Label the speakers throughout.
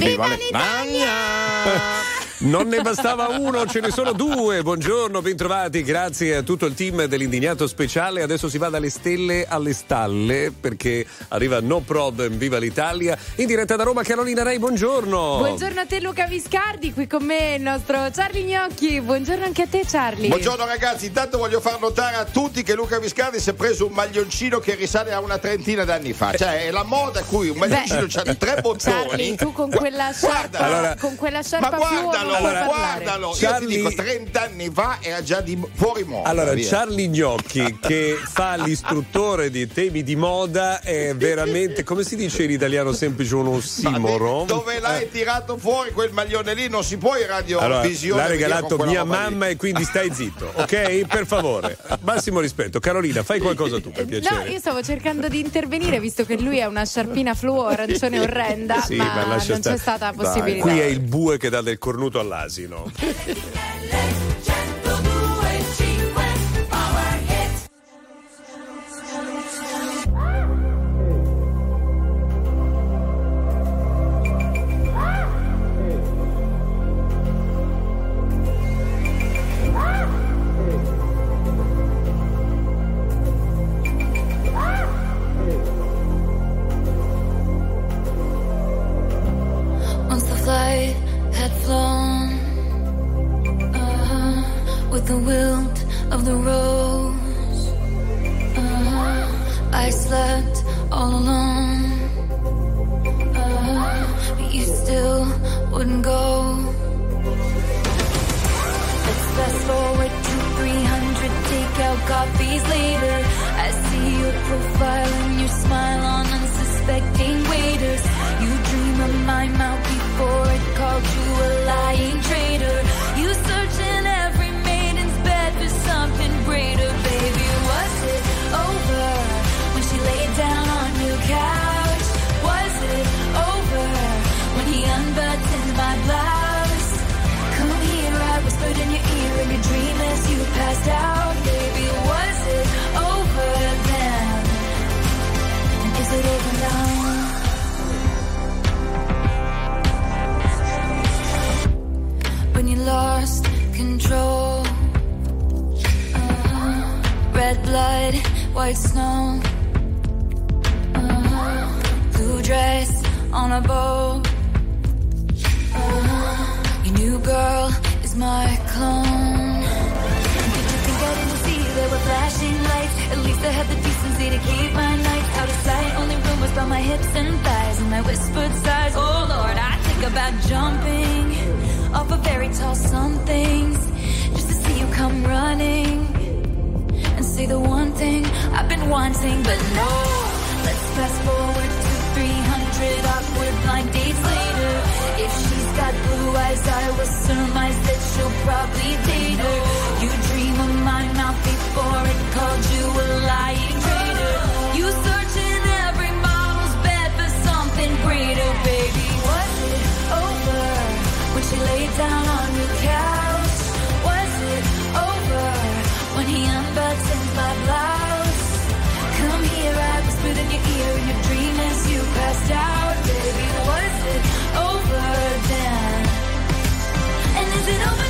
Speaker 1: Viva l'Italia!
Speaker 2: Non ne bastava uno, ce ne sono due. Buongiorno, bentrovati. Grazie a tutto il team dell'Indignato Speciale. Adesso si va dalle stelle alle stalle perché arriva No Problem, Viva l'Italia. In diretta da Roma, Carolina Rei, buongiorno.
Speaker 3: Buongiorno a te Luca Viscardi, qui con me il nostro Charlie Gnocchi. Buongiorno anche a te Charlie.
Speaker 1: Buongiorno ragazzi, intanto voglio far notare a tutti che Luca Viscardi si è preso un maglioncino che risale a una trentina d'anni fa. Cioè è la moda a cui un maglioncino c'ha di tre bottoni.
Speaker 3: Charlie, tu con quella sciarpa,
Speaker 1: Guardalo.
Speaker 3: con quella sciarpa
Speaker 1: Ma
Speaker 3: fluo
Speaker 1: guardalo,
Speaker 3: parlare.
Speaker 1: guardalo.
Speaker 2: Charlie-
Speaker 1: Io ti dico 30 anni fa era già di fuori moda.
Speaker 2: Allora,
Speaker 1: via.
Speaker 2: Charlie Gnocchi che fa l'istruttore di temi di moda è veramente, come si dice in italiano semplice, un ossimoro.
Speaker 1: Dove l'hai tirato fuori quel maglione lì? Non si può in radio
Speaker 2: Allora,
Speaker 1: visione.
Speaker 2: l'ha regalato mia
Speaker 1: roba lì.
Speaker 2: mamma e quindi stai zitto, ok? Per favore, massimo rispetto. Carolina, fai qualcosa tu per
Speaker 3: No,
Speaker 2: piacere.
Speaker 3: io stavo cercando di intervenire visto che lui ha una sciarpina fluo arancione orrenda,
Speaker 2: Sì,
Speaker 3: ma,
Speaker 2: lascia
Speaker 3: non
Speaker 2: stare.
Speaker 3: c'è stata
Speaker 1: Dai.
Speaker 3: possibilità.
Speaker 2: Qui è il bue che dà del cornuto all'asino.
Speaker 4: jumping off of very tall something just to see you come running and say the one thing I've been wanting, but no. Let's fast forward to 300 awkward blind dates later. If she's got blue eyes, I will surmise that she'll probably date her. You dream of my mouth before it called you a lying she laid down on your couch? Was it over when he unbuttoned my blouse? Come here, I whispered in your ear in your dream as you passed out, baby. Was it over then? And is it over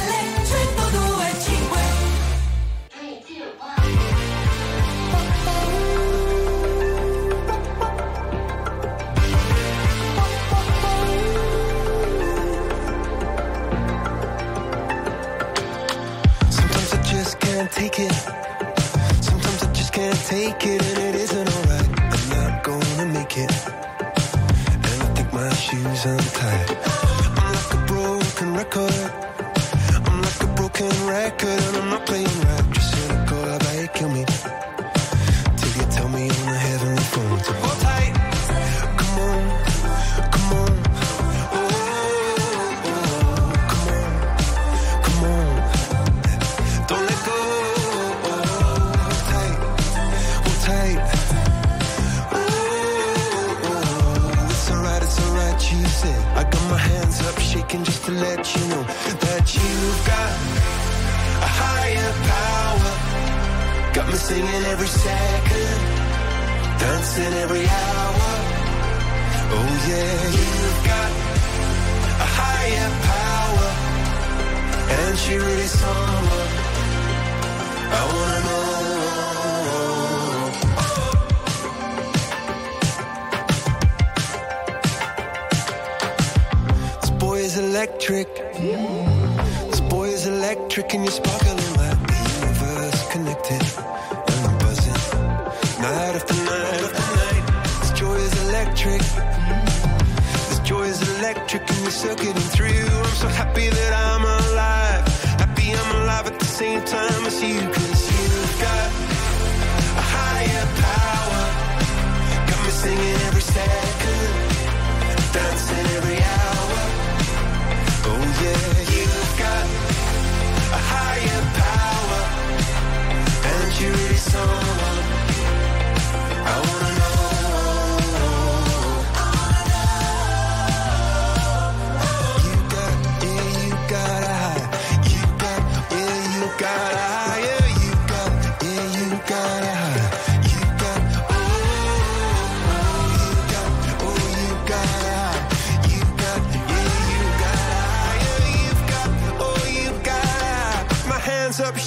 Speaker 5: second, dancing every hour. Oh yeah, you've got a higher power, and she really someone. I wanna know. This boy is electric. This boy is electric, and you're sparkling like the universe connected. Electric, and you're circuiting through. I'm so happy that I'm alive. Happy I'm alive at the same time as you,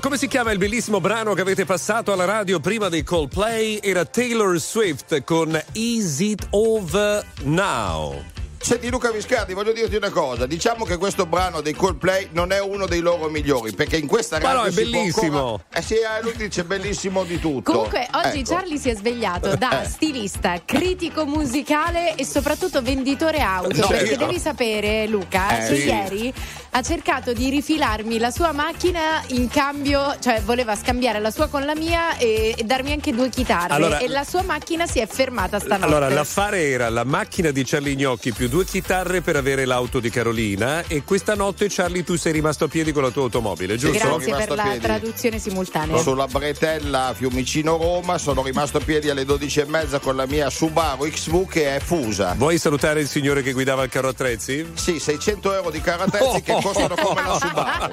Speaker 2: Come si chiama il bellissimo brano che avete passato alla radio prima dei Coldplay? Era Taylor Swift con Is It Over Now?
Speaker 1: Senti Luca Viscardi, voglio dirti una cosa. Diciamo che questo brano dei Coldplay non è uno dei loro migliori, perché in questa
Speaker 2: Ma
Speaker 1: radio
Speaker 2: no, è bellissimo.
Speaker 1: ancora- Eh sì, eh, lui dice bellissimo di tutto.
Speaker 3: Comunque, oggi
Speaker 1: Ecco.
Speaker 3: Charlie si è svegliato da stilista, critico musicale e soprattutto venditore auto.
Speaker 1: Certo.
Speaker 3: Perché devi sapere, Luca,
Speaker 1: Eh,
Speaker 3: che
Speaker 1: sì.
Speaker 3: ieri ha cercato di rifilarmi la sua macchina in cambio, cioè voleva scambiare la sua con la mia e, e darmi anche due chitarre.
Speaker 2: Allora-
Speaker 3: e la sua macchina si è fermata stanotte.
Speaker 2: Allora, l'affare era la macchina di Charlie Gnocchi più due chitarre per avere l'auto di Carolina e questa notte Charlie tu sei rimasto a piedi con la tua automobile, giusto?
Speaker 1: sono
Speaker 3: Grazie per la
Speaker 1: piedi.
Speaker 3: traduzione simultanea.
Speaker 1: Sulla bretella Fiumicino Roma sono rimasto a piedi alle 12 e mezza con la mia Subaru XV che è fusa.
Speaker 2: Vuoi salutare il signore che guidava il carro attrezzi?
Speaker 1: Sì, 600 euro di carro attrezzi che costano come la Subaru.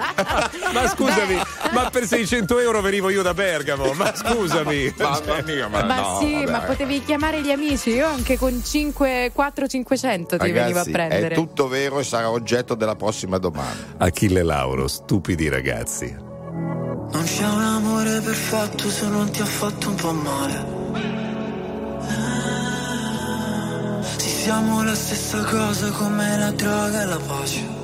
Speaker 2: ma scusami, ma per 600 euro venivo io da Bergamo, ma scusami.
Speaker 1: Mamma mia, ma,
Speaker 3: Ma
Speaker 1: no,
Speaker 3: sì,
Speaker 1: vabbè.
Speaker 3: ma potevi chiamare gli amici. Io anche con 5, 4, 500 ti venivo a
Speaker 1: Ragazzi,
Speaker 3: prendere.
Speaker 1: è tutto vero e sarà oggetto della prossima domanda.
Speaker 2: Achille Lauro, stupidi ragazzi.
Speaker 5: Non c'è un amore perfetto se non ti ha fatto un po' male. Siamo la stessa cosa come la droga e la pace.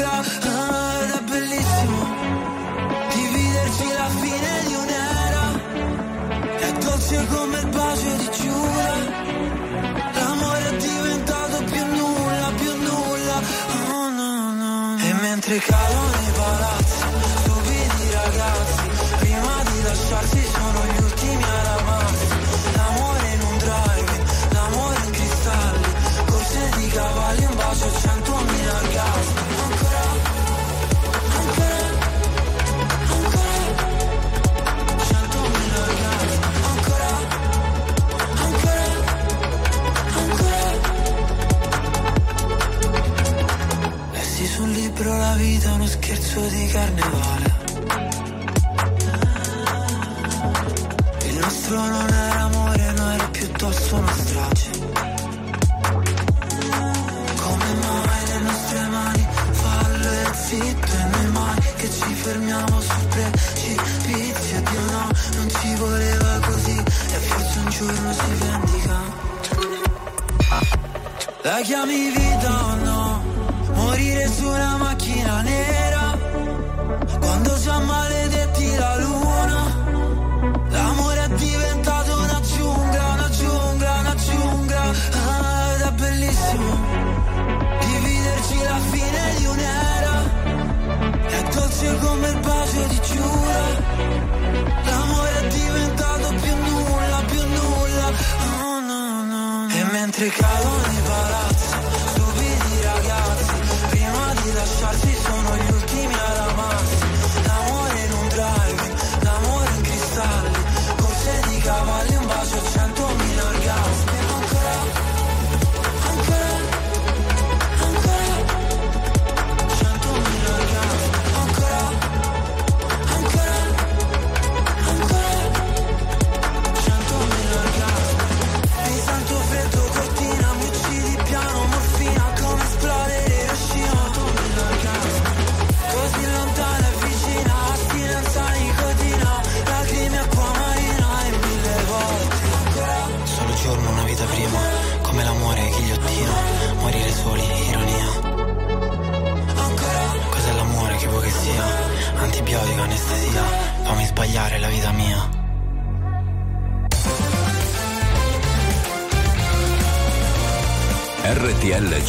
Speaker 6: dolce come il bacio di Giura L'amore è diventato più nulla, più nulla. Oh no no E mentre cadono libro La vita uno scherzo di carnevale. Il nostro non era amore, no era piuttosto una strage. Come mai le nostre mani fallo e zitto e noi mai che ci fermiamo sul precipizio Dio no, non ci voleva così. E forse un giorno si vendica. La chiami vita o no? Morire su una macchina nera. Quando già maledetti la luna L'amore è diventato una giungla, una giungla, una giungla. Ah, Ed è bellissimo Dividerci la fine di un'era. È dolce come il bacio di Giura L'amore è diventato più nulla, più nulla. Oh no no E mentre cadono i palazzi lasciarsi sono gli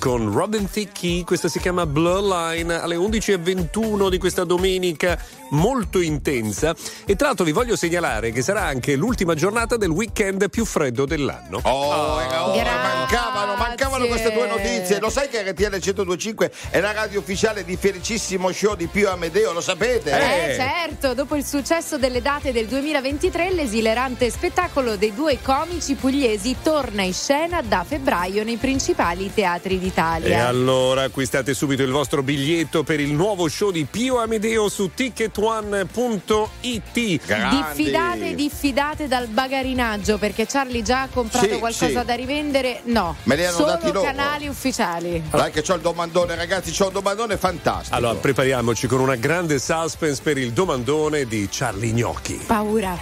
Speaker 2: Con Robin Thicke, questa si chiama Blur Line alle 11.21 di questa domenica molto intensa e tra l'altro vi voglio segnalare che sarà anche l'ultima giornata del weekend più freddo dell'anno.
Speaker 1: Oh, eh, oh,
Speaker 3: Grazie.
Speaker 1: Mancavano, mancavano queste due notizie. Lo sai che RTL 1025 è la radio ufficiale di Felicissimo Show di Pio Amedeo, lo sapete?
Speaker 3: Eh, certo, dopo il successo delle date del 2023, l'esilerante spettacolo dei due comici pugliesi torna in scena da febbraio nei principali teatri
Speaker 2: E
Speaker 3: d'Italia.
Speaker 2: allora acquistate subito il vostro biglietto per il nuovo show di Pio Amedeo su ticketone.it.
Speaker 1: Grandi.
Speaker 3: Diffidate, diffidate dal bagarinaggio perché Charlie già ha comprato
Speaker 1: Sì,
Speaker 3: qualcosa
Speaker 1: sì.
Speaker 3: da rivendere? No,
Speaker 1: Me li hanno
Speaker 3: solo
Speaker 1: dati loro.
Speaker 3: canali ufficiali.
Speaker 1: Dai che c'ho il domandone, ragazzi, c'ho un domandone fantastico.
Speaker 2: Allora prepariamoci con una grande suspense per il domandone di Charlie Gnocchi.
Speaker 3: Paura.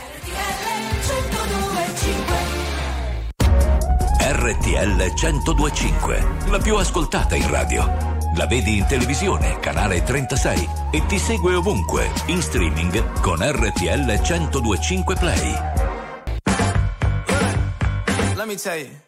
Speaker 4: RTL 1025, la più ascoltata in radio. La vedi in televisione, canale 36 e ti segue ovunque, in streaming con RTL 1025 Play.
Speaker 7: Let me tell. You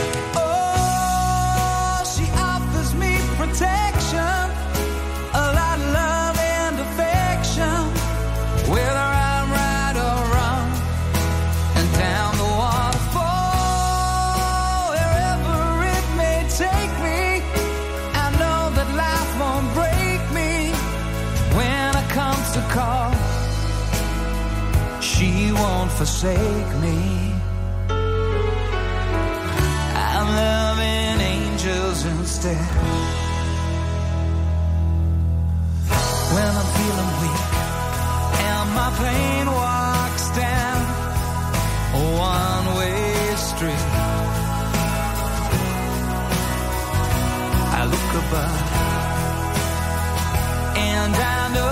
Speaker 8: comes to call. She won't forsake me. I'm loving angels instead. When I'm feeling weak and my pain walks down a one-way street. I look above and I know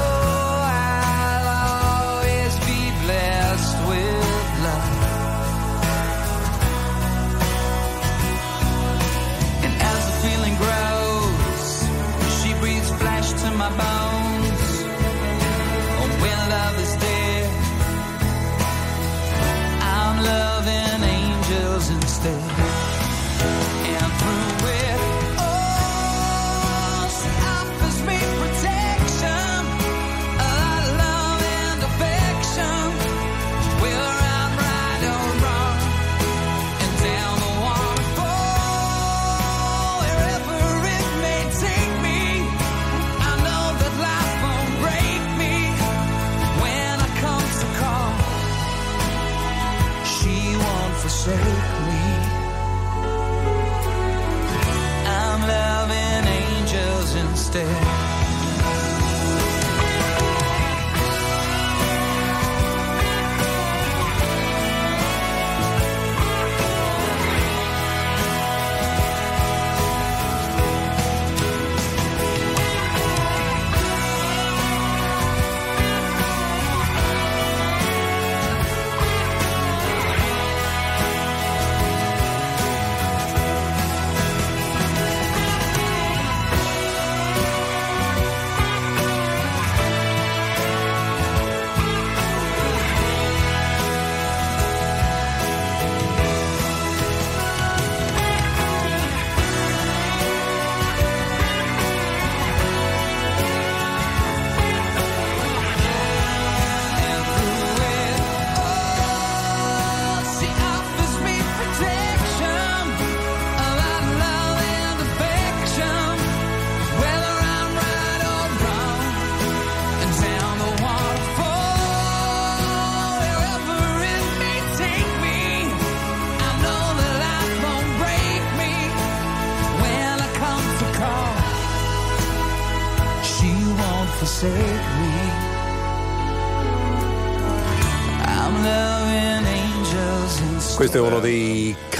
Speaker 8: angels instead.
Speaker 2: Questo è uno dei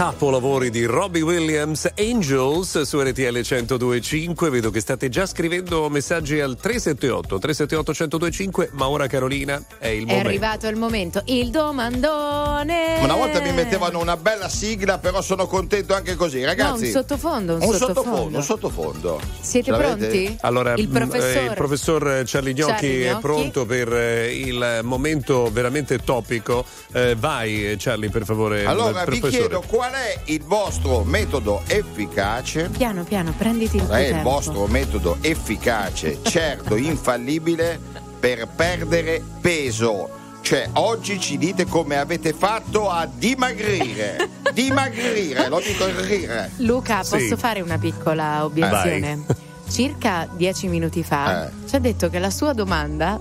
Speaker 2: capolavori di Robbie Williams, Angels su RTL 1025. Vedo che state già scrivendo messaggi al 378 378 1025, ma ora Carolina è il
Speaker 3: È
Speaker 2: momento.
Speaker 3: arrivato il momento, il domandone.
Speaker 1: Una volta mi mettevano una bella sigla, però sono contento anche così, ragazzi.
Speaker 3: No, un sottofondo, un
Speaker 1: un
Speaker 3: sottofondo.
Speaker 1: sottofondo, un sottofondo.
Speaker 3: Siete
Speaker 1: l'avete?
Speaker 3: pronti?
Speaker 2: Allora,
Speaker 3: il
Speaker 2: mh,
Speaker 3: professore.
Speaker 2: eh, il professor Charlie Gnocchi
Speaker 3: Charlie
Speaker 2: è
Speaker 3: Gnocchi.
Speaker 2: pronto per eh, il momento veramente topico. Eh, vai, Charlie, per favore.
Speaker 1: Allora vi
Speaker 2: professore.
Speaker 1: chiedo qual è il vostro metodo efficace
Speaker 3: Piano piano, prenditi il tuo
Speaker 1: Qual è il
Speaker 3: tempo.
Speaker 1: vostro metodo efficace, certo, infallibile per perdere peso? Cioè, oggi ci dite come avete fatto a dimagrire. dimagrire, lo dico in rire.
Speaker 3: Luca,
Speaker 2: Sì.
Speaker 3: posso fare una piccola obiezione? Circa dieci minuti fa
Speaker 1: Eh.
Speaker 3: ci ha detto che la sua domanda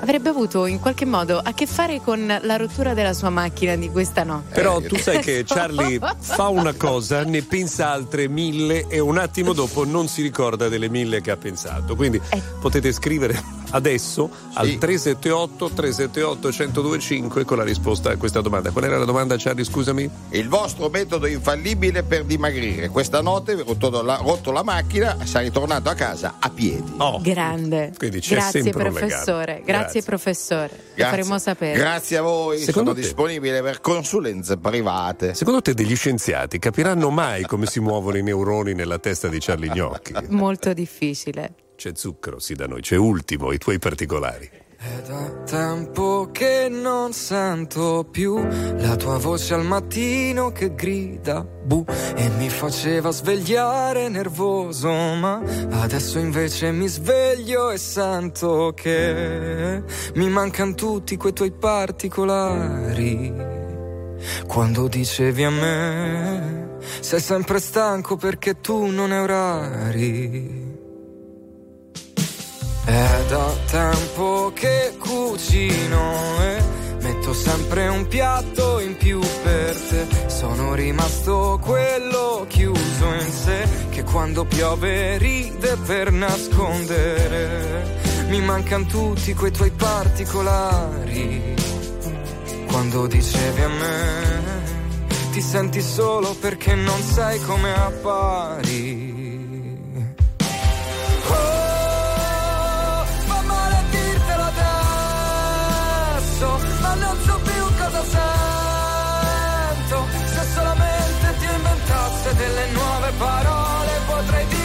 Speaker 3: avrebbe avuto in qualche modo a che fare con la rottura della sua macchina di questa notte.
Speaker 2: Però tu sai che Charlie fa una cosa, ne pensa altre mille e un attimo dopo non si ricorda delle mille che ha pensato. Quindi
Speaker 3: Eh.
Speaker 2: potete scrivere adesso al
Speaker 1: Sì.
Speaker 2: 378 378 1025 con la risposta a questa domanda. Qual era la domanda Charlie, scusami?
Speaker 1: Il vostro metodo infallibile per dimagrire. Questa notte vi ho rotto la, rotto la macchina, sei ritornato a casa a piedi.
Speaker 2: Oh.
Speaker 3: Grande.
Speaker 2: Quindi c'è
Speaker 3: Grazie
Speaker 2: sempre
Speaker 3: professore. Grazie,
Speaker 2: Grazie.
Speaker 3: professore. Lo faremo sapere.
Speaker 1: Grazie a voi,
Speaker 2: Secondo
Speaker 1: sono
Speaker 2: te-
Speaker 1: disponibile per consulenze private.
Speaker 2: Secondo te degli scienziati capiranno mai come si muovono i neuroni nella testa di Charlie Gnocchi?
Speaker 3: Molto difficile.
Speaker 2: C'è zucchero, sì, da noi, c'è ultimo, i tuoi particolari.
Speaker 8: È da tempo che non sento più la tua voce al mattino che grida bu e mi faceva svegliare nervoso, ma adesso invece mi sveglio e sento che mi mancano tutti quei tuoi particolari. Quando dicevi a me sei sempre stanco perché tu non hai orari. È da tempo che cucino e metto sempre un piatto in più per te. Sono rimasto quello chiuso in sé che quando piove ride per nascondere. Mi mancano tutti quei tuoi particolari. Quando dicevi a me ti senti solo perché non sai come appari. Oh, ma non so più cosa sento. Se solamente ti inventasse delle nuove parole, potrei dirti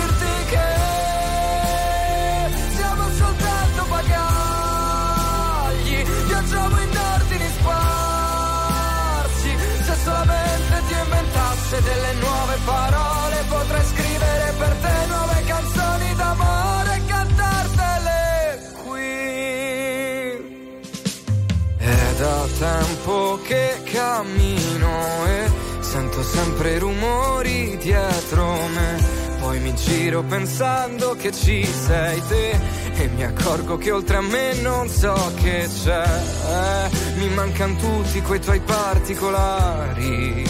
Speaker 8: tempo che cammino e sento sempre rumori dietro me. Poi mi giro pensando che ci sei te e mi accorgo che oltre a me non so che c'è. Mi mancano tutti quei tuoi particolari.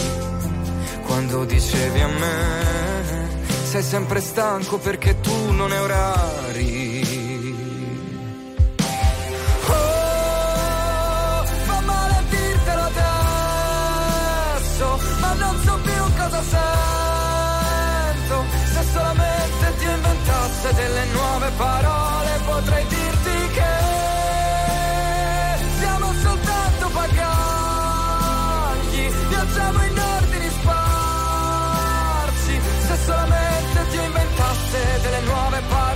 Speaker 8: Quando dicevi a me sei sempre stanco perché tu non hai orari. Inventasse delle nuove parole, potrei dirti che siamo soltanto bagagli, viaggiamo in ordini sparsi. Se solamente ti inventasse delle nuove parole,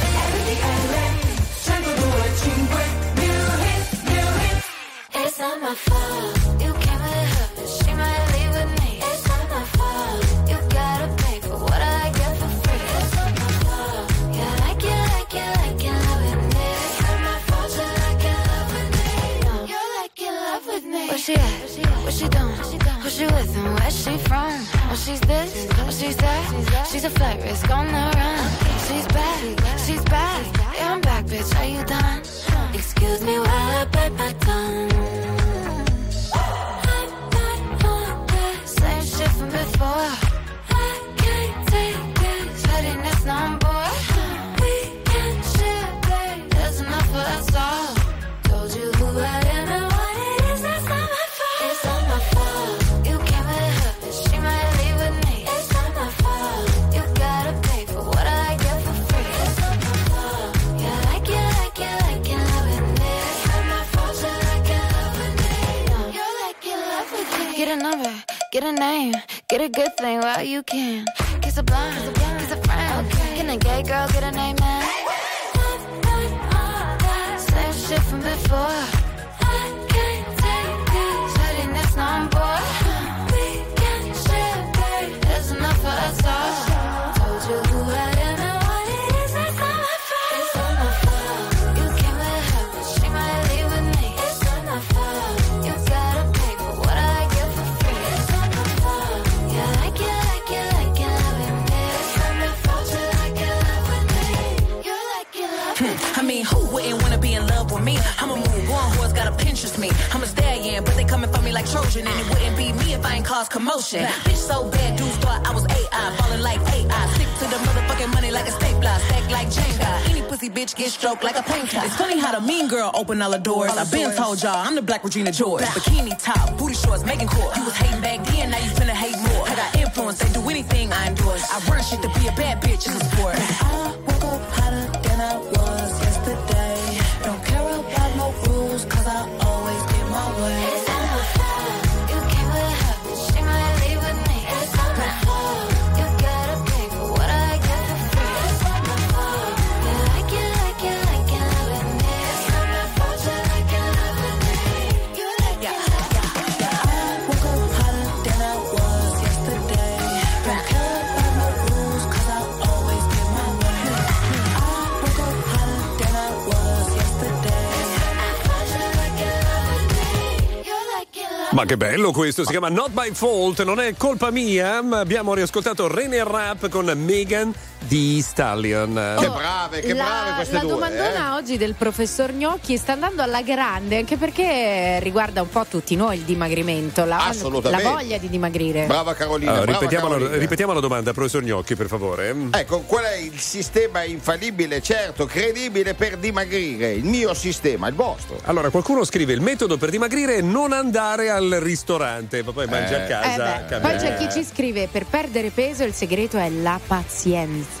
Speaker 9: action. Bitch
Speaker 10: so bad, dudes thought I was AI. Falling like AI. Stick to the motherfucking money like a stapler. Stack like Jenga. Any pussy bitch get stroked like a painter. It's funny how the mean girl open all the doors. I've been told y'all I'm the black Regina George. Bikini top, booty shorts, making court. You was hating back then, now you finna hate more. I got influence, they do anything I endorse. I run shit to be a bad bitch, is a sport.
Speaker 2: Ma che bello questo, si chiama Not by Fault, non è colpa mia, ma abbiamo riascoltato René Rap con Megan di Stallion.
Speaker 1: Oh, che brave, che
Speaker 3: la,
Speaker 1: brave queste
Speaker 3: la
Speaker 1: due.
Speaker 3: La domandona
Speaker 1: eh?
Speaker 3: oggi del professor Gnocchi sta andando alla grande, anche perché riguarda un po' tutti noi il dimagrimento, la, la voglia di dimagrire.
Speaker 1: Brava Carolina.
Speaker 2: Allora,
Speaker 1: brava
Speaker 2: ripetiamo,
Speaker 1: Carolina.
Speaker 2: La, ripetiamo, La, domanda, professor Gnocchi, per favore.
Speaker 1: Ecco, qual è il sistema infallibile, certo, credibile per dimagrire? Il mio sistema, il vostro.
Speaker 2: Allora, qualcuno scrive il metodo per dimagrire è non andare al ristorante, ma poi eh. mangia a casa.
Speaker 3: Eh beh, poi c'è chi eh. ci scrive per perdere peso il segreto è la pazienza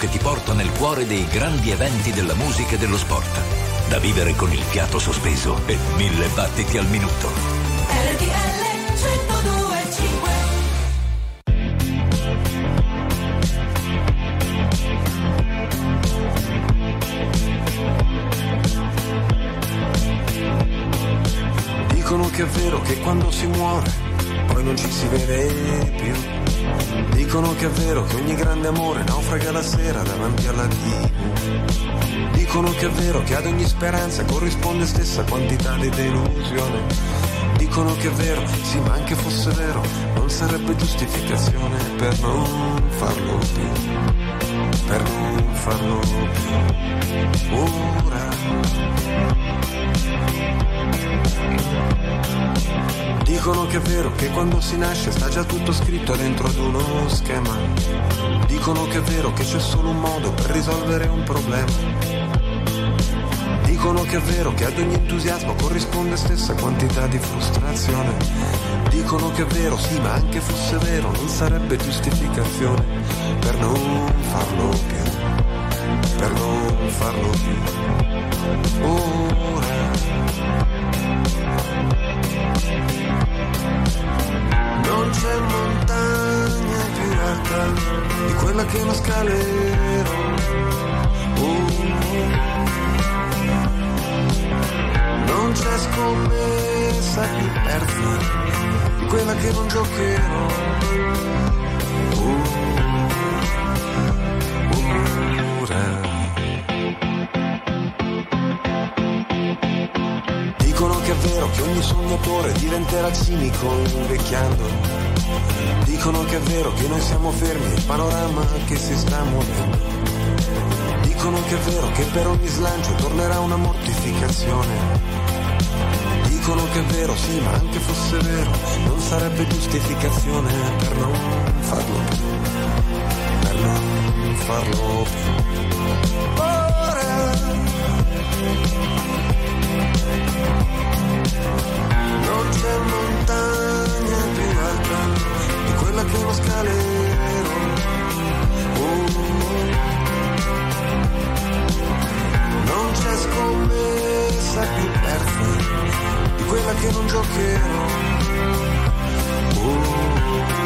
Speaker 11: che ti porta nel cuore dei grandi eventi della musica e dello sport. Da vivere con il fiato sospeso e mille battiti al minuto.
Speaker 9: RTL 1025
Speaker 5: Dicono che è vero che quando si muore poi non ci si vede più Dicono che è vero che ogni grande amore naufraga la sera davanti alla TV. Dicono che è vero che ad ogni speranza corrisponde stessa quantità di delusione. Dicono che è vero, sì ma anche fosse vero, non sarebbe giustificazione per non farlo più. Per non farlo. Ora. Dicono che è vero che quando si nasce sta già tutto scritto dentro ad uno schema. Dicono che è vero che c'è solo un modo per risolvere un problema. Dicono che è vero che ad ogni entusiasmo corrisponde stessa quantità di frustrazione. Dicono che è vero, sì, ma anche fosse vero, non sarebbe giustificazione per non farlo più. Per non farlo più. Ora. Non c'è montagna più alta di quella che non scalerò. Oh. Non c'è scommessa più persa quella che non giocherò. Ora. Dicono che è vero che ogni sognatore diventerà cinico invecchiando. Dicono che è vero che noi siamo fermi, il panorama che si sta muovendo. Dicono che è vero che per ogni slancio tornerà una mortificazione. Dicono che è vero, sì, ma anche fosse vero, non sarebbe giustificazione per non farlo più. Per non farlo più. Non c'è montagna più alta di quella che non scalerò. Oh. Non c'è scommessa più persa quella che non giocherò. Oh.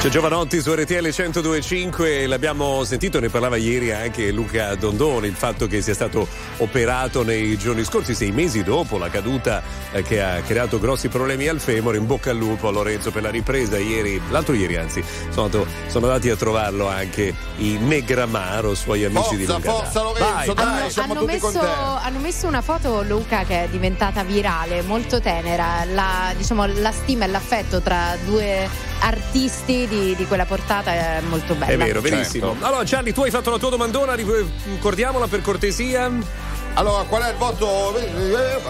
Speaker 2: C'è Giovanotti su RTL 1025, l'abbiamo sentito, ne parlava ieri anche Luca Dondoni, il fatto che sia stato operato nei giorni scorsi, sei mesi dopo la caduta eh, che ha creato grossi problemi al femore. In bocca al lupo a Lorenzo per la ripresa ieri, l'altro ieri anzi, sono, andato- sono andati a trovarlo anche i Negramaro, suoi amici di
Speaker 1: Forza,
Speaker 2: Lugano.
Speaker 1: forza Lorenzo,
Speaker 3: hanno,
Speaker 1: dai, siamo
Speaker 3: hanno
Speaker 1: tutti con
Speaker 3: messo,
Speaker 1: te.
Speaker 3: hanno messo una foto, Luca, che è diventata virale, molto tenera. La, diciamo, la stima e l'affetto tra due artisti di, di quella portata è molto bella.
Speaker 2: È vero, verissimo. Allora, Gianni, tu hai fatto la tua domandona, ricordiamola per cortesia.
Speaker 1: Allora, qual è il voto?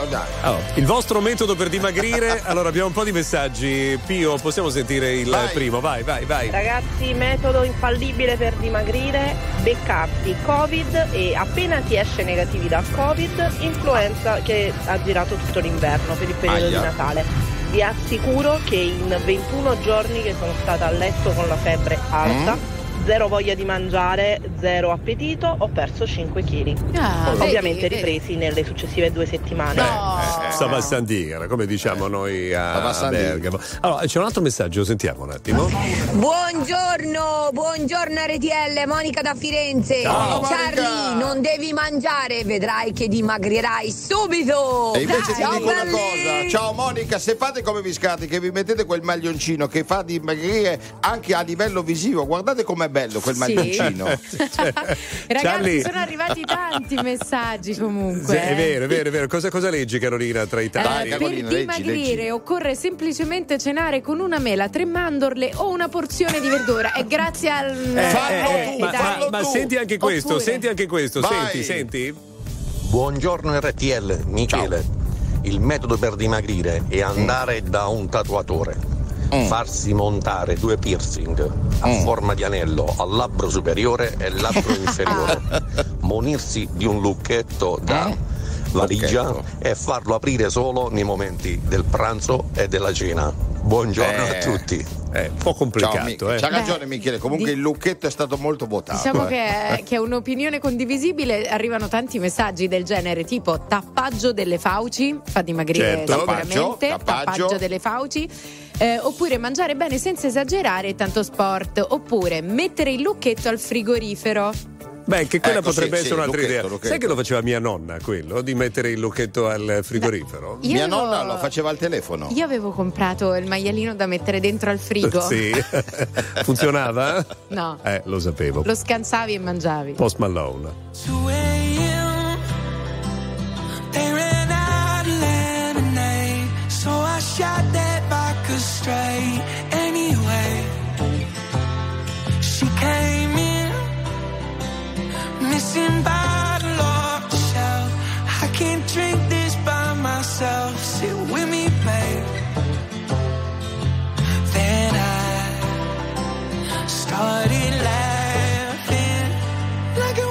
Speaker 1: Dai.
Speaker 2: Allora, il vostro metodo per dimagrire? allora, abbiamo un po' di messaggi. Pio, possiamo sentire il
Speaker 1: Vai.
Speaker 2: primo? Vai, vai, vai.
Speaker 12: Ragazzi, metodo infallibile per dimagrire, beccarti Covid e appena ti esce negativi da Covid, influenza che ha girato tutto l'inverno per il periodo
Speaker 1: Aia.
Speaker 12: di Natale. Vi assicuro che in 21 giorni che sono stata a letto con la febbre alta,
Speaker 1: Mm?
Speaker 12: Zero voglia di mangiare, zero appetito, ho perso 5 kg.
Speaker 3: Ah,
Speaker 12: Ovviamente
Speaker 3: vedi, vedi.
Speaker 12: ripresi nelle successive due settimane.
Speaker 3: No.
Speaker 2: Stava a San Digara, come diciamo noi a,
Speaker 1: a.
Speaker 2: Bergamo. Allora, c'è un altro messaggio, sentiamo un attimo.
Speaker 13: Buongiorno, buongiorno RTL, Monica da Firenze.
Speaker 1: Ciao,
Speaker 13: Charlie,
Speaker 1: Monica.
Speaker 13: non devi mangiare, vedrai che dimagrirai subito.
Speaker 1: E invece ti
Speaker 13: Ciao,
Speaker 1: dico una cosa, ciao Monica, se fate come Viscati che vi mettete quel maglioncino che fa dimagrire anche a livello visivo, guardate com'è bello quel
Speaker 3: Sì.
Speaker 1: maglioncino.
Speaker 3: Ragazzi,
Speaker 2: Charlie.
Speaker 3: sono arrivati tanti messaggi comunque.
Speaker 2: Sì, è
Speaker 3: eh.
Speaker 2: vero, è vero, è vero. Cosa, cosa leggi, Carolina, tra i
Speaker 3: Eh,
Speaker 2: tanti?
Speaker 1: Dai,
Speaker 3: per
Speaker 1: leggi,
Speaker 3: dimagrire
Speaker 1: leggi.
Speaker 3: occorre semplicemente cenare con una mela, tre mandorle o una porzione di verdura. E grazie al.
Speaker 1: Fallo
Speaker 3: Eh,
Speaker 1: tu,
Speaker 2: ma,
Speaker 1: fallo
Speaker 2: ma- ma senti anche questo,
Speaker 3: Oppure-
Speaker 2: senti anche questo,
Speaker 1: Vai.
Speaker 2: senti, senti.
Speaker 14: Buongiorno RTL, Michele. Il metodo per dimagrire è andare da un tatuatore.
Speaker 1: Mm.
Speaker 14: farsi montare due piercing a
Speaker 1: Mm.
Speaker 14: forma di anello al labbro superiore e al labbro inferiore, munirsi di un lucchetto da valigia
Speaker 1: Lucchetto.
Speaker 14: e farlo aprire solo nei momenti del pranzo e della cena. Buongiorno
Speaker 1: Eh.
Speaker 14: a tutti.
Speaker 2: È un po' complicato,
Speaker 1: Ciao,
Speaker 2: eh.
Speaker 1: C'ha ragione Michele, comunque
Speaker 3: di-
Speaker 1: il lucchetto è stato molto votato.
Speaker 3: Diciamo
Speaker 1: eh.
Speaker 3: che è, che è un'opinione condivisibile, arrivano tanti messaggi del genere tipo tappaggio delle fauci, fa dimagrire
Speaker 1: Certo,
Speaker 3: sicuramente,
Speaker 1: tappaggio, tappaggio.
Speaker 3: delle fauci, eh, oppure mangiare bene senza esagerare tanto sport, oppure mettere il lucchetto al frigorifero.
Speaker 2: Beh, che quella
Speaker 1: Ecco,
Speaker 2: potrebbe
Speaker 1: sì,
Speaker 2: essere
Speaker 1: sì,
Speaker 2: un'altra
Speaker 1: lucchetto,
Speaker 2: idea.
Speaker 1: lucchetto.
Speaker 2: Sai che lo faceva mia nonna quello, di mettere il lucchetto al frigorifero?
Speaker 3: Io
Speaker 1: Mia
Speaker 3: avevo-
Speaker 1: nonna lo faceva al telefono.
Speaker 3: Io avevo comprato il maialino da mettere dentro al frigo.
Speaker 2: Sì. Funzionava?
Speaker 3: No,
Speaker 2: Eh, lo sapevo.
Speaker 3: lo scansavi e mangiavi.
Speaker 2: Post Malone.
Speaker 8: Anyway, she came in, missing bottle. I can't drink this by myself. Sit with me, babe. Then I started laughing like it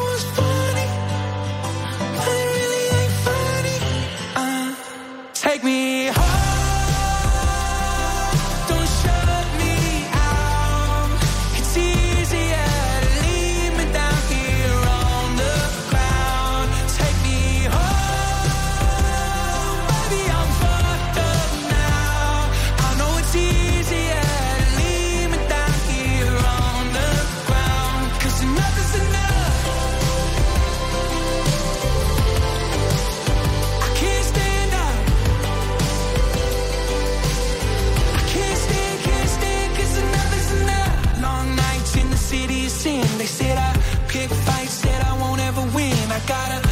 Speaker 15: cara.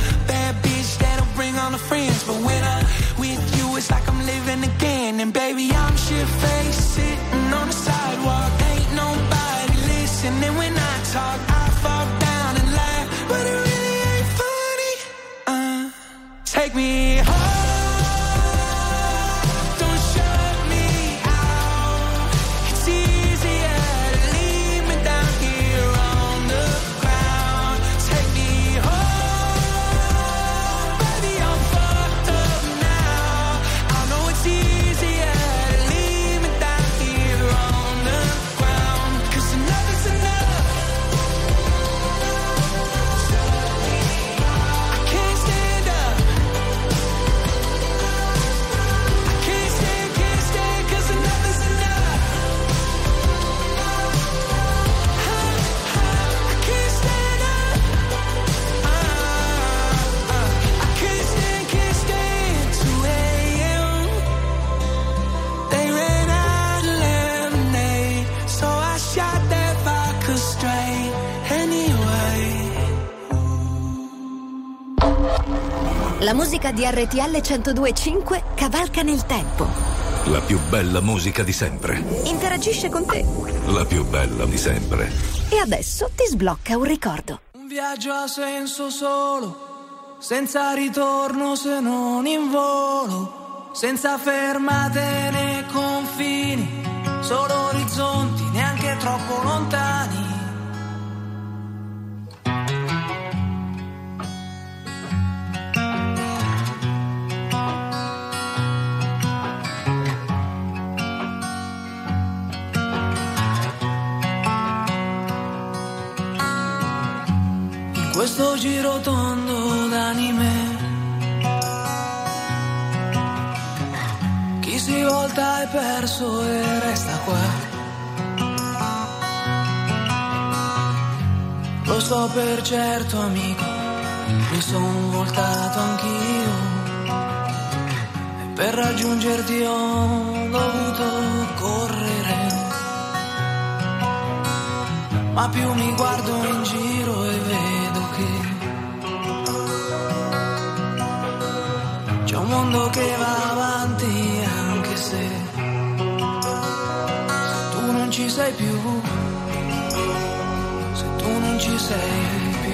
Speaker 15: Di RTL 1025 cavalca nel tempo.
Speaker 16: La più bella musica di sempre.
Speaker 15: Interagisce con te.
Speaker 16: La più bella di sempre.
Speaker 15: E adesso ti sblocca un ricordo.
Speaker 8: Un viaggio ha senso solo, senza ritorno se non in volo, senza fermate né confini, solo questo giro tondo d'anime. Chi si volta è perso e resta qua. Lo so per certo amico Mi son voltato anch'io. E per raggiungerti ho dovuto correre. Ma più mi guardo in giro e vedo che c'è un mondo che va avanti anche se, tu non ci sei più, se tu non ci sei più.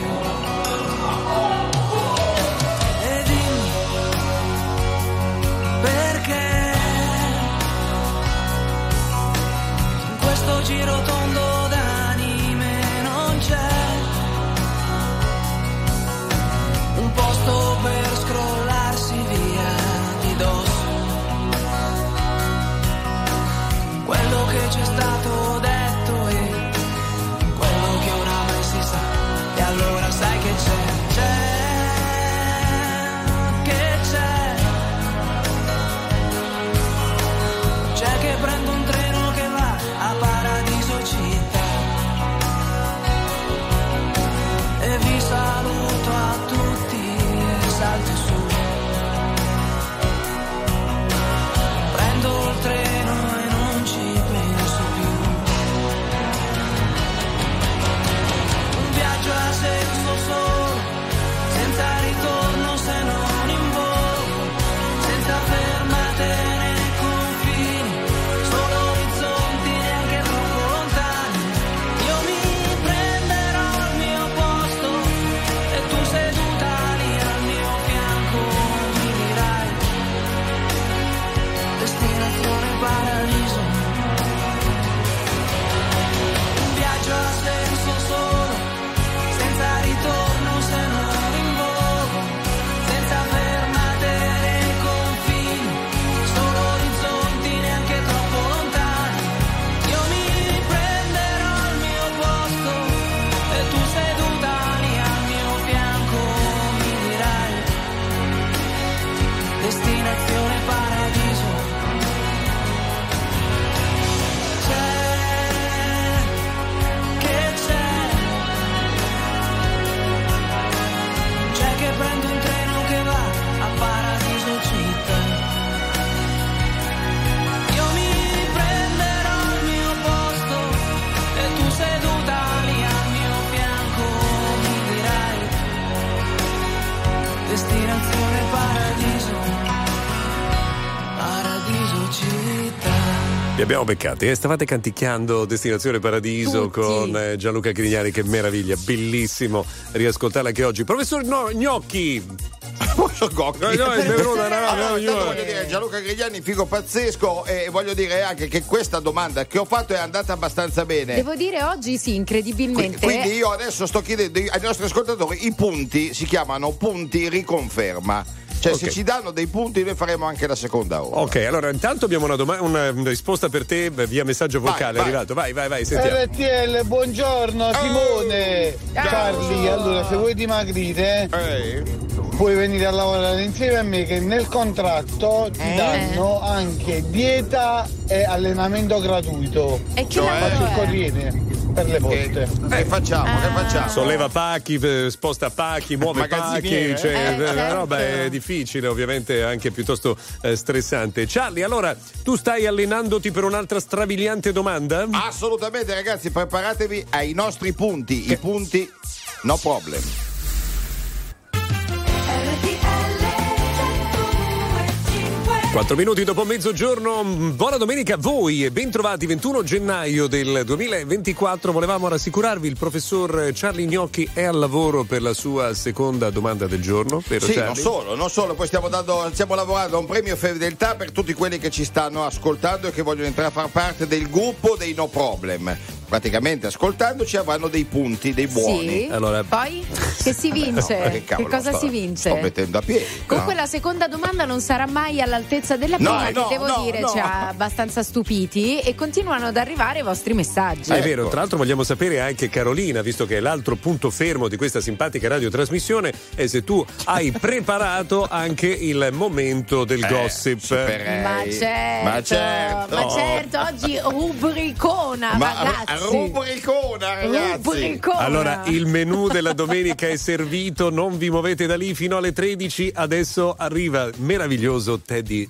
Speaker 2: Abbiamo beccati, eh? stavate canticchiando Destinazione Paradiso
Speaker 3: Tutti.
Speaker 2: con eh, Gianluca Grignani, che meraviglia, bellissimo riascoltarla anche oggi. Professor no, Gnocchi!
Speaker 1: Gocchi.
Speaker 2: No, no, è venuta, no, no,
Speaker 1: Allora, voglio dire, Gianluca Grigliani, figo pazzesco e voglio dire anche che questa domanda che ho fatto è andata abbastanza bene.
Speaker 3: Devo dire oggi sì, incredibilmente.
Speaker 1: Quindi io adesso sto chiedendo ai nostri ascoltatori i punti si chiamano punti riconferma. Cioè, se
Speaker 2: Ok.
Speaker 1: ci danno dei punti, noi faremo anche la seconda ora.
Speaker 2: Ok, allora intanto abbiamo una, doma- una- risposta per te via messaggio vocale,
Speaker 1: vai.
Speaker 2: è arrivato. Vai, vai, vai, sentiamo.
Speaker 17: RTL, buongiorno Simone! Carli, allora se vuoi dimagrire puoi venire a lavorare insieme a me che nel contratto ti
Speaker 3: Eh.
Speaker 17: danno anche dieta e allenamento gratuito.
Speaker 3: E che
Speaker 17: Cioè,
Speaker 3: lavoro
Speaker 17: faccio il corriere per le poste.
Speaker 1: Che facciamo? Che facciamo?
Speaker 2: Solleva pacchi, eh, sposta pacchi, muove pacchi,
Speaker 1: Magazziniere,
Speaker 2: cioè,
Speaker 3: eh?
Speaker 2: eh,
Speaker 3: Eh,
Speaker 2: la roba
Speaker 3: certo.
Speaker 2: è difficile, ovviamente anche piuttosto eh, stressante. Charlie, allora tu stai allenandoti per un'altra strabiliante domanda?
Speaker 1: Assolutamente, ragazzi, preparatevi ai nostri punti. I punti, no problem.
Speaker 2: 4 minuti dopo mezzogiorno, mm, buona domenica a voi e bentrovati 21 gennaio del 2024. Volevamo rassicurarvi, il professor Charlie Gnocchi è al lavoro per la sua seconda domanda del giorno. Vero
Speaker 1: Sì, non
Speaker 2: Charlie?
Speaker 1: solo, non solo, poi stiamo, dando, stiamo lavorando a un premio fedeltà per tutti quelli che ci stanno ascoltando e che vogliono entrare a far parte del gruppo dei no problem. Praticamente ascoltandoci avranno dei punti, dei buoni.
Speaker 3: Sì.
Speaker 2: Allora-
Speaker 3: Poi che si vince?
Speaker 1: No,
Speaker 3: che,
Speaker 1: cavolo,
Speaker 3: cosa
Speaker 1: sto-
Speaker 3: si vince?
Speaker 1: Sto mettendo a piedi.
Speaker 3: Comunque
Speaker 1: no?
Speaker 3: la seconda domanda non sarà mai all'altezza della
Speaker 1: No,
Speaker 3: prima,
Speaker 1: no,
Speaker 3: che devo
Speaker 1: no,
Speaker 3: dire
Speaker 1: no.
Speaker 3: ci ha abbastanza stupiti e continuano ad arrivare i vostri messaggi.
Speaker 2: È vero, tra l'altro vogliamo sapere anche Carolina, visto che è l'altro punto fermo di questa simpatica radiotrasmissione, e se tu hai preparato anche il momento del gossip.
Speaker 1: supererei.
Speaker 3: Ma certo,
Speaker 1: Ma certo.
Speaker 3: ma certo, oggi rubricona,
Speaker 1: Ma
Speaker 3: ragazzi.
Speaker 1: rubricona, ragazzi.
Speaker 3: Rubricona.
Speaker 2: Allora, il menù della domenica è servito, non vi muovete da lì fino alle 13. Adesso arriva meraviglioso Teddy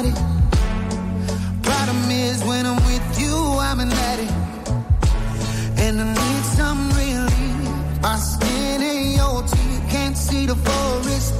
Speaker 18: Problematic. Problem is when I'm with you, I'm an addict, and I need some relief. My skin and your teeth can't see the forest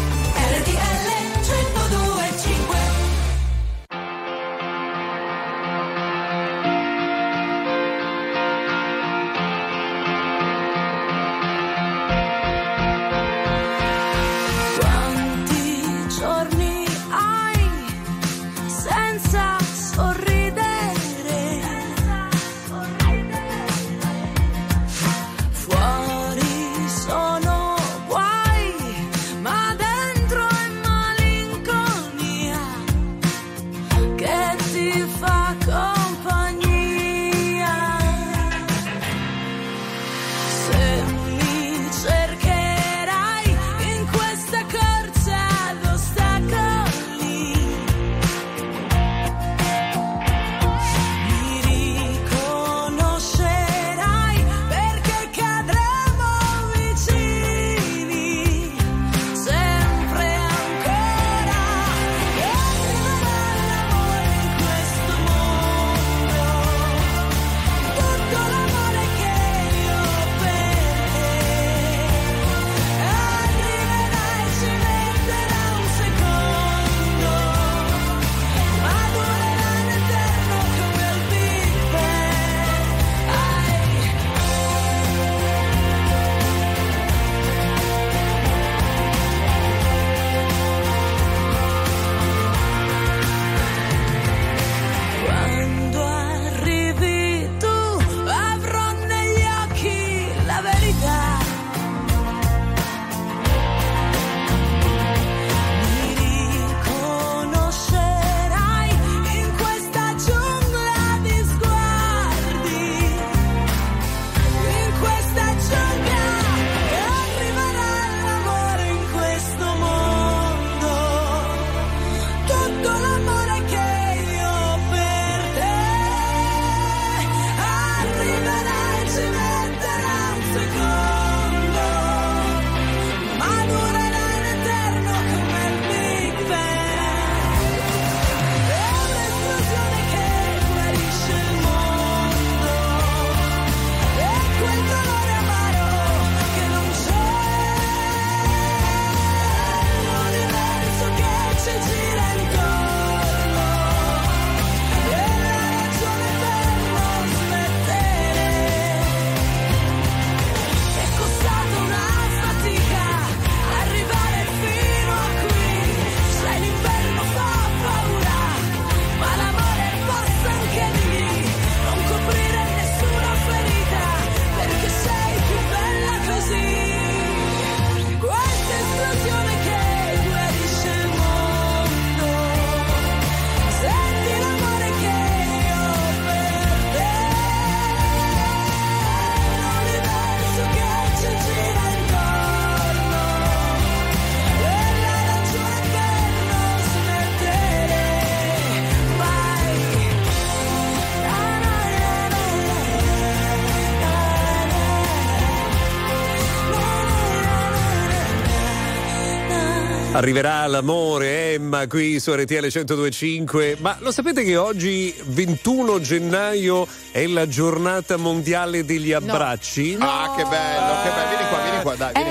Speaker 19: Arriverà l'amore,
Speaker 2: Emma, qui su RTL 1025. Ma lo sapete che oggi, 21 gennaio, è la giornata mondiale degli abbracci?
Speaker 1: Ah, che bello, che bello. Vieni qua, vieni qua, dai, vieni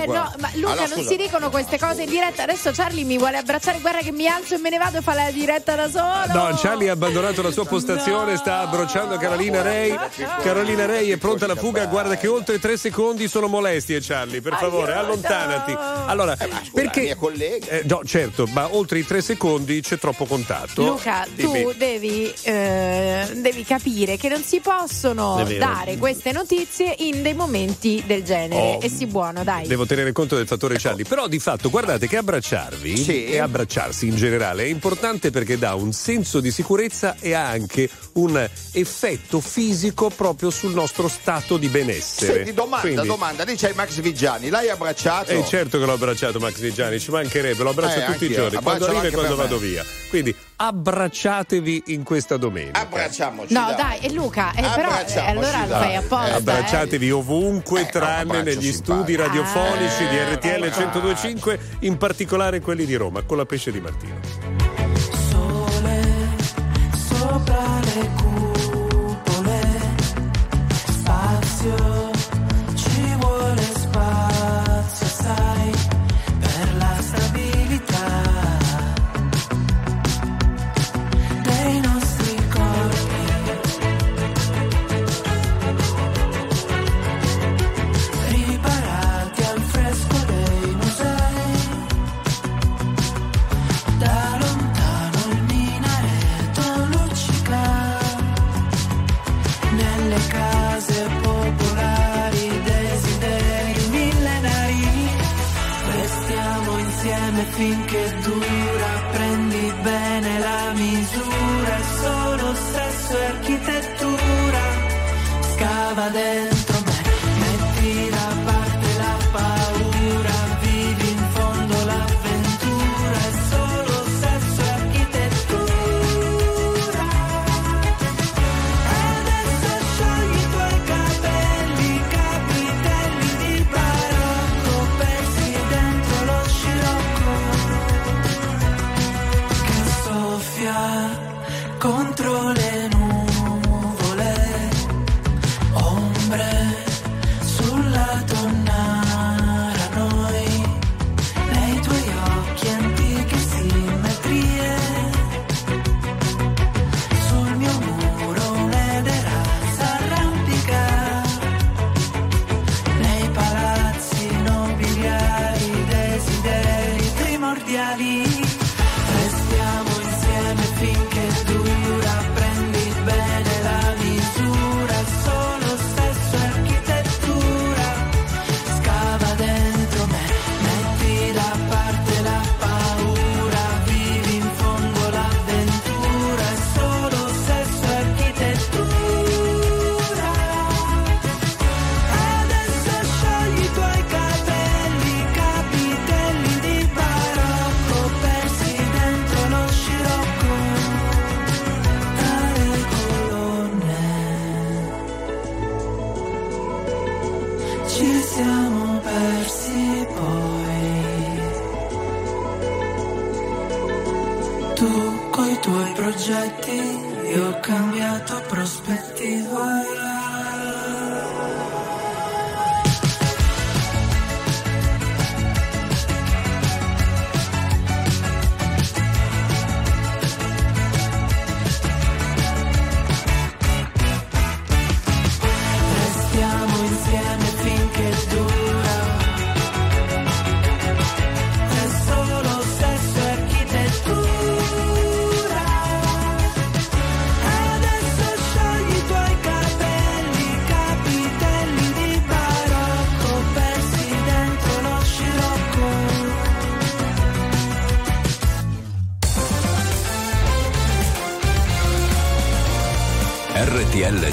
Speaker 3: Luca
Speaker 1: Allora,
Speaker 3: non
Speaker 1: scusa.
Speaker 3: si dicono queste cose in diretta. Adesso Charlie mi vuole abbracciare, guarda che mi alzo e me ne vado e fa la diretta da solo.
Speaker 2: No, Charlie ha abbandonato la sua postazione, sta abbracciando Carolina Rei. Carolina Rei è pronta alla fuga. Guarda che oltre tre secondi sono molestie, Charlie. Per favore, allontanati. Allora, perché.
Speaker 1: mia collega.
Speaker 2: Eh, no, certo, ma oltre i tre secondi c'è troppo contatto.
Speaker 3: Luca, tu
Speaker 2: Dimmi.
Speaker 3: devi, eh, devi capire che non si possono dare queste notizie in dei momenti del genere.
Speaker 2: Oh.
Speaker 3: E si buono, dai.
Speaker 2: Devo tenere conto del fattore Charlie. Però di fatto guardate che abbracciarvi
Speaker 1: Sì.
Speaker 2: e abbracciarsi in generale è importante perché dà un senso di sicurezza e ha anche un effetto fisico proprio sul nostro stato di benessere.
Speaker 1: Senti, domanda,
Speaker 2: Quindi-
Speaker 1: domanda. Lì c'è Max Vigiani, l'hai abbracciato?
Speaker 2: Eh certo che l'ho abbracciato Max Vigiani, ci mancherebbe, lo abbraccio
Speaker 1: Eh,
Speaker 2: tutti i giorni, quando arriva e quando vado
Speaker 1: me.
Speaker 2: via. Quindi abbracciatevi in questa domenica.
Speaker 1: Abbracciamoci.
Speaker 3: No, dai, dai Luca, eh, però eh, allora lo fai apposta.
Speaker 1: Abbracciatevi
Speaker 3: eh.
Speaker 2: ovunque,
Speaker 1: eh,
Speaker 2: tranne negli studi parla. radiofonici di RTL 1025, eh, in particolare quelli di Roma, con la pesce di Martino.
Speaker 19: Sole sopra le cupole,
Speaker 15: spazio, ci vuole spazio, sai. finché dura, prendi bene la misura, è solo sesso architettura, scava dentro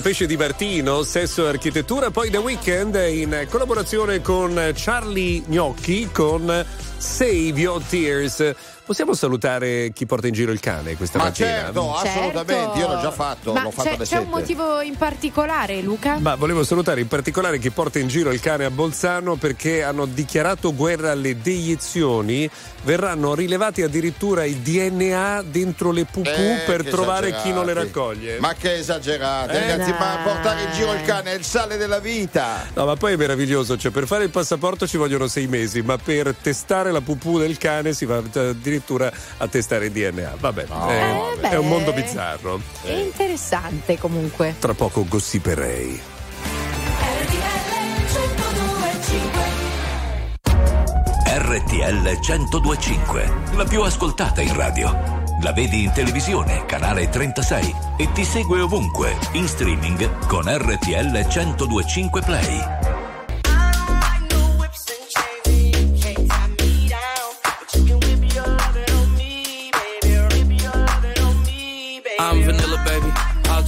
Speaker 2: Pesce di Martino, sesso e architettura, poi The Weeknd in collaborazione con Charlie Gnocchi con Save Your Tears. Possiamo salutare chi porta in giro il cane questa
Speaker 1: Ma
Speaker 2: mattina?
Speaker 1: certo, assolutamente, io l'ho già fatto,
Speaker 3: Ma
Speaker 1: l'ho fatto
Speaker 3: c'è, un
Speaker 1: 7.
Speaker 3: motivo in particolare, Luca?
Speaker 2: Ma volevo salutare in particolare chi porta in giro il cane a Bolzano perché hanno dichiarato guerra alle deiezioni. Verranno rilevati addirittura i DNA dentro le pupù
Speaker 1: Eh,
Speaker 2: per trovare chi non le
Speaker 1: esagerati.
Speaker 2: raccoglie.
Speaker 1: Ma che esagerati,
Speaker 2: Eh,
Speaker 1: ragazzi, ma portare in giro il cane è il sale della vita.
Speaker 2: No, ma poi è meraviglioso, cioè per fare il passaporto ci vogliono sei mesi, ma per testare la pupù del cane si va addirittura a testare il DNA. Vabbè, è,
Speaker 3: Eh,
Speaker 2: è un mondo bizzarro.
Speaker 3: È interessante comunque.
Speaker 2: Tra poco gossiperei.
Speaker 16: RTL 1025, la più ascoltata in radio. La vedi in televisione, canale 36 e ti segue ovunque, in streaming con RTL 1025 Play.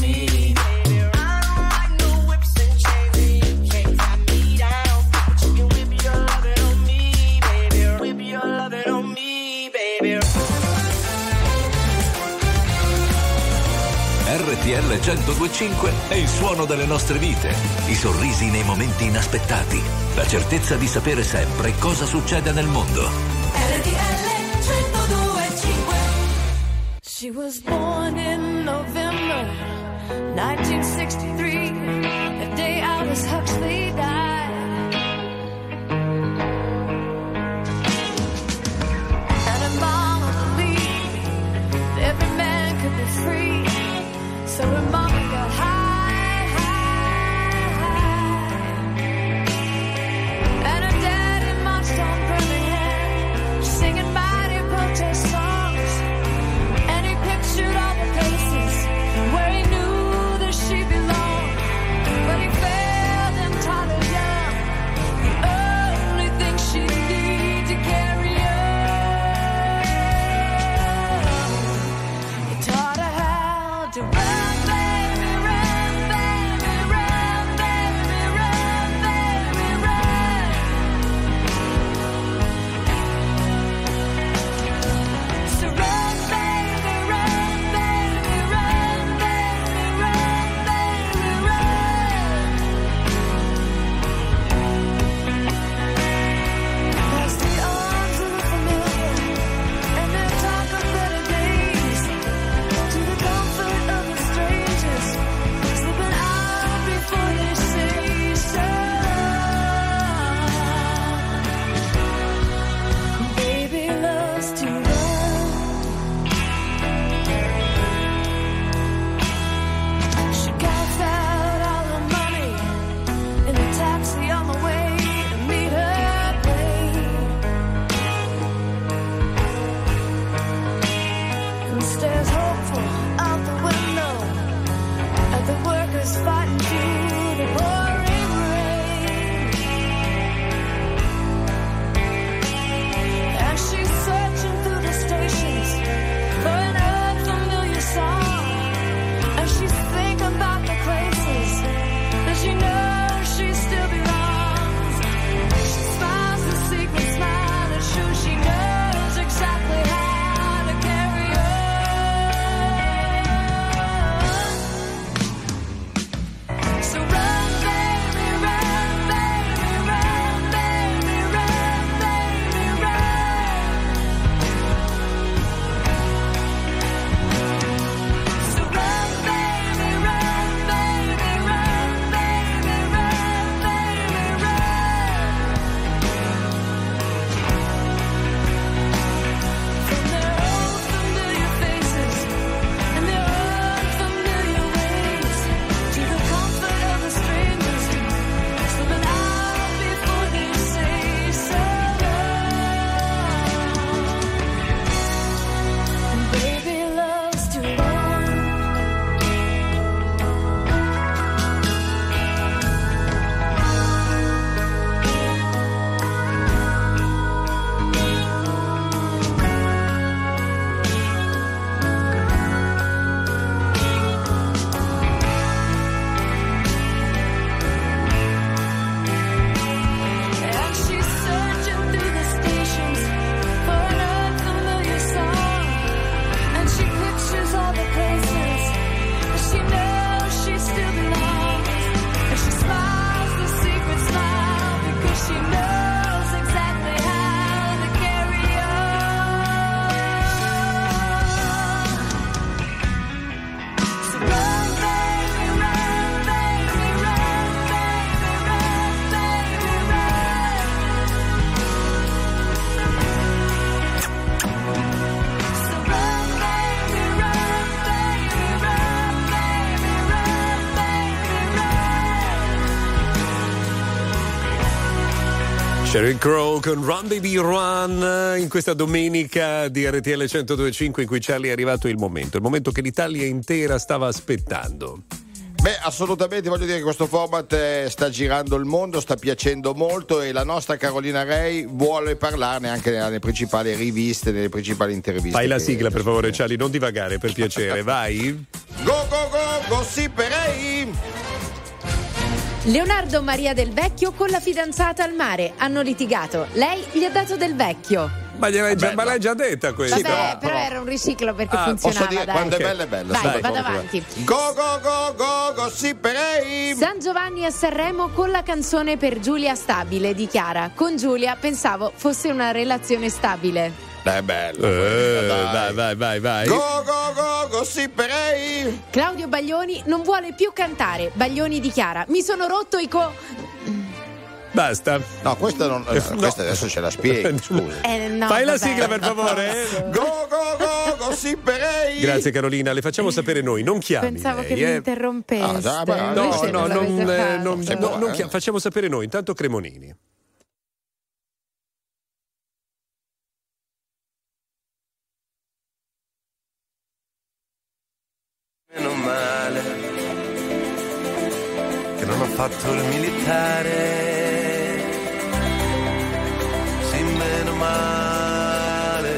Speaker 8: me.
Speaker 16: RTL 1025 è il suono delle nostre vite, i sorrisi nei momenti inaspettati, la certezza di sapere sempre cosa succede nel mondo.
Speaker 4: She was born in November 1963, the day Aldous Huxley died.
Speaker 2: Sheryl Crow con Run Baby Run in questa domenica di RTL 1025 in cui Charlie è arrivato il momento, il momento che l'Italia intera stava aspettando.
Speaker 1: Beh, assolutamente voglio dire che questo format eh, sta girando il mondo, sta piacendo molto e la nostra Carolina Rei vuole parlarne anche nelle principali riviste, nelle principali interviste.
Speaker 2: Fai la sigla per favore Charlie, non divagare per piacere, vai.
Speaker 1: Go go go, gossiperei!
Speaker 3: Leonardo Maria del Vecchio con la fidanzata al mare. Hanno litigato. Lei gli ha dato del vecchio.
Speaker 2: Ma, gliel'hai già, ma l'hai già detta questa?
Speaker 3: Vabbè, però era un riciclo perché
Speaker 2: Ah,
Speaker 3: funzionava.
Speaker 1: Posso dire
Speaker 3: dai.
Speaker 1: quando è bella è bella.
Speaker 3: Vai,
Speaker 1: sono
Speaker 3: vado avanti.
Speaker 1: te. Go go go go, gossiperei!
Speaker 3: San Giovanni a Sanremo con la canzone per Giulia Stabile dichiara Con Giulia pensavo fosse una relazione stabile
Speaker 1: È bello.
Speaker 2: Eh, vai, vai, vai, vai.
Speaker 1: Go go go, gossiperei!
Speaker 3: Claudio Baglioni non vuole più cantare Baglioni dichiara Mi sono rotto i co...
Speaker 2: Basta.
Speaker 1: No, questa, non, eh,
Speaker 2: No.
Speaker 1: questa adesso ce la spieghi, scusa.
Speaker 3: Eh, no,
Speaker 2: Fai la sigla per favore.
Speaker 1: Go go go, gossiperei!
Speaker 2: Grazie Carolina, le facciamo sapere noi, non chiami.
Speaker 3: Pensavo
Speaker 2: lei,
Speaker 3: che mi
Speaker 2: eh.
Speaker 3: interrompeste
Speaker 1: Ah, già, ma-
Speaker 2: No, no,
Speaker 3: non
Speaker 2: non, eh, non- no,
Speaker 1: buona,
Speaker 2: non
Speaker 1: eh?
Speaker 2: facciamo sapere noi, intanto Cremonini.
Speaker 5: Militare. Sì, meno male.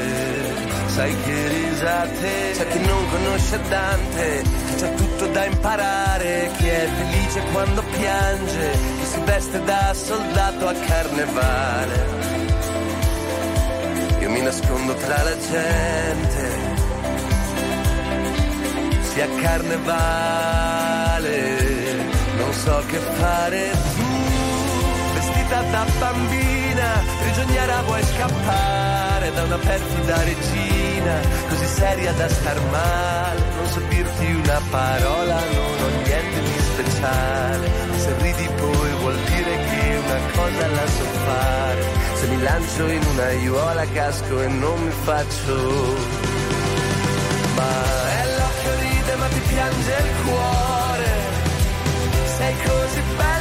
Speaker 5: Sai che risate. C'è chi non conosce Dante, c'ha tutto da imparare. Chi è felice quando piange, chi si veste da soldato a carnevale. Io mi nascondo tra la gente sia carnevale, non so che fare vestita da bambina, prigioniera vuoi scappare da una perfida regina, così seria da star male, non so dirti una parola, non ho niente di speciale, se ridi poi vuol dire che una cosa la so fare, se mi lancio in una aiuola casco e non mi faccio ma è l'occhio ride ma ti piange il cuore. Sei così bella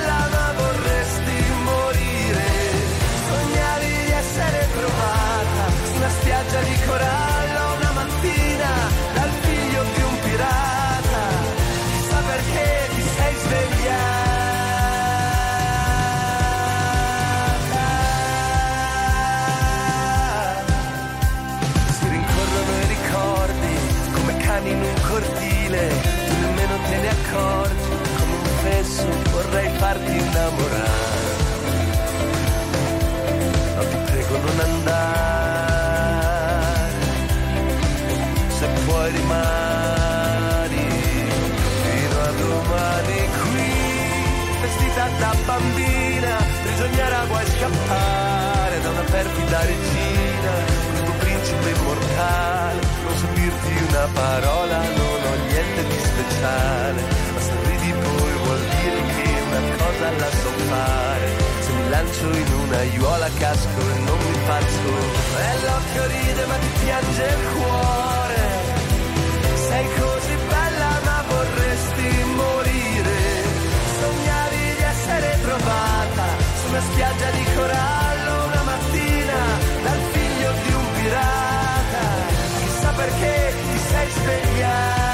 Speaker 5: accorgi, come un fesso vorrei farti innamorare. No, ti prego non andare, se puoi rimani fino a domani qui, vestita da bambina, prigioniera vuoi scappare da una perfida regina, questo principe immortale, non so dirti una parola, non niente di speciale, ma se ridi poi vuol dire che una cosa la so fare, se mi lancio in una aiuola casco e non mi faccio, e l'occhio ride ma ti piange il cuore, sei così bella ma vorresti morire, sognavi di essere trovata su una spiaggia di corallo una mattina dal figlio di un pirata, chissà perché ti sei svegliata.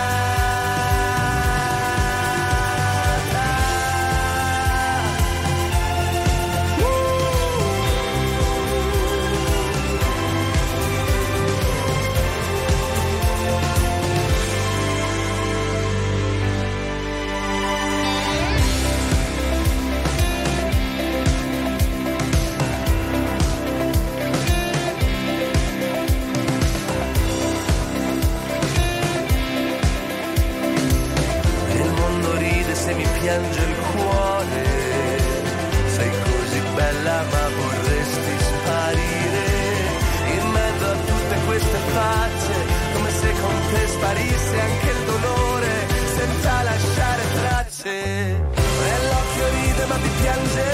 Speaker 5: Bella ma vorresti sparire. In mezzo a tutte queste facce, come se con te sparisse anche il dolore, senza lasciare tracce. E l'occhio ride ma ti piange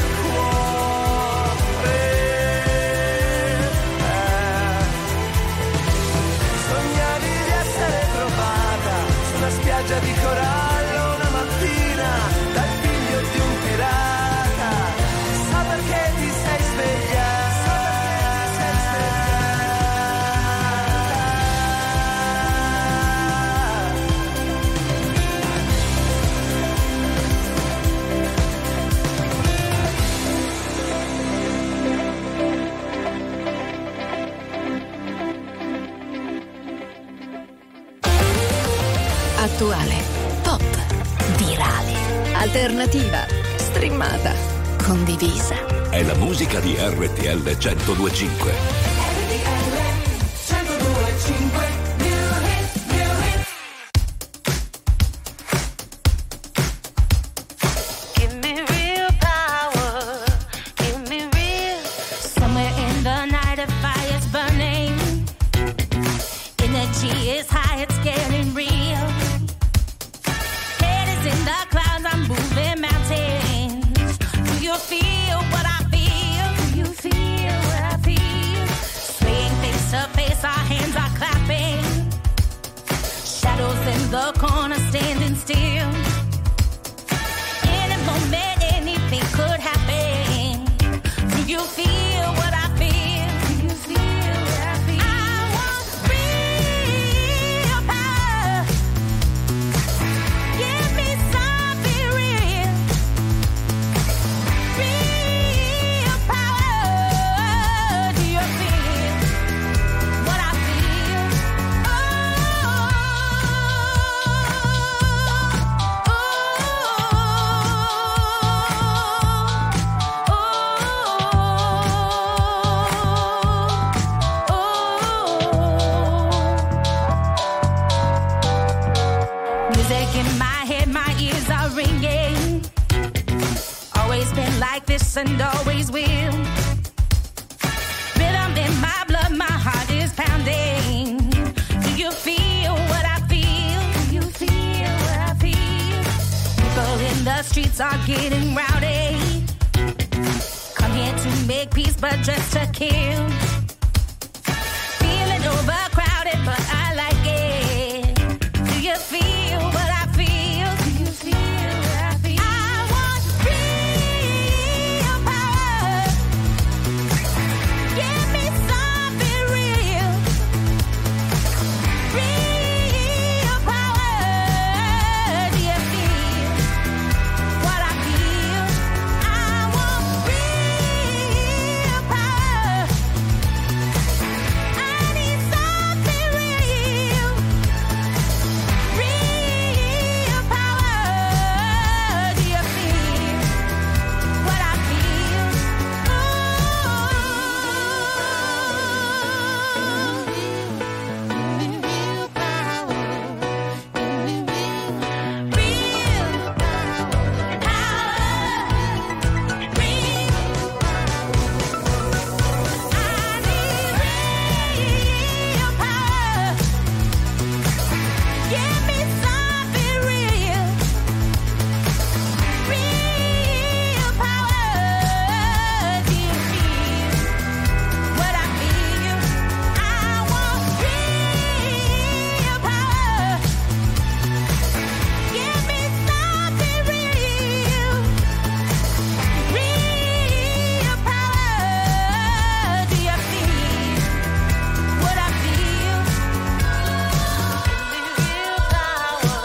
Speaker 20: musica di RTL 1025.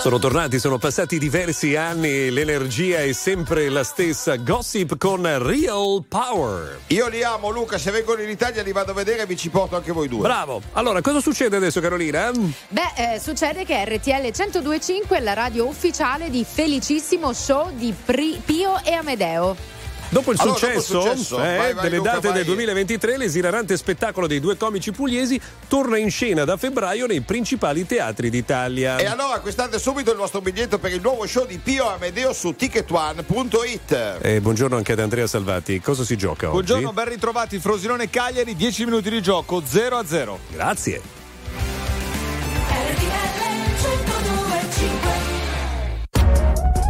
Speaker 2: Sono tornati, sono passati diversi anni, l'energia è sempre la stessa. Gossip con Real Power.
Speaker 1: Io li amo, Luca. Se vengono in Italia li vado a vedere e vi ci porto anche voi due.
Speaker 2: Bravo. Allora, cosa succede adesso, Carolina?
Speaker 3: Beh, eh, succede che RTL 1025 è la radio ufficiale di Felicissimo Show di Pri- Pio e Amedeo.
Speaker 2: Dopo il
Speaker 1: Allora, dopo il
Speaker 2: successo,
Speaker 1: successo,
Speaker 2: eh,
Speaker 1: vai, vai,
Speaker 2: delle
Speaker 1: Luca,
Speaker 2: date
Speaker 1: vai.
Speaker 2: del 2023, l'esilarante spettacolo dei due comici pugliesi torna in scena da febbraio nei principali teatri d'Italia.
Speaker 1: E allora acquistate subito il vostro biglietto per il nuovo show di Pio Amedeo su ticketone.it.
Speaker 2: Eh, buongiorno anche ad Andrea Salvati. Cosa si gioca oggi?
Speaker 21: Buongiorno, ben ritrovati Frosinone Cagliari, 10 minuti di gioco, 0 a 0.
Speaker 2: Grazie.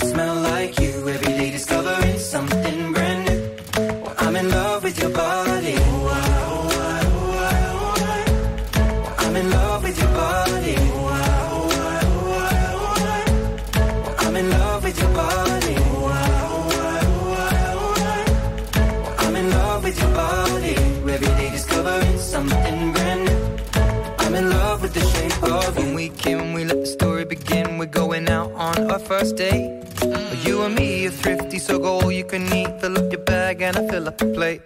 Speaker 7: smell like you. Every day discovering something brand new. I'm in love with your body. I'm in love with your body. I'm in love with your body. I'm in love with your body. Every day discovering something brand new. I'm in love with the shape of you. When we came, we let the story begin. We're going out on our first date. Thrifty, so go all you can eat. Fill up your bag and I fill up the plate.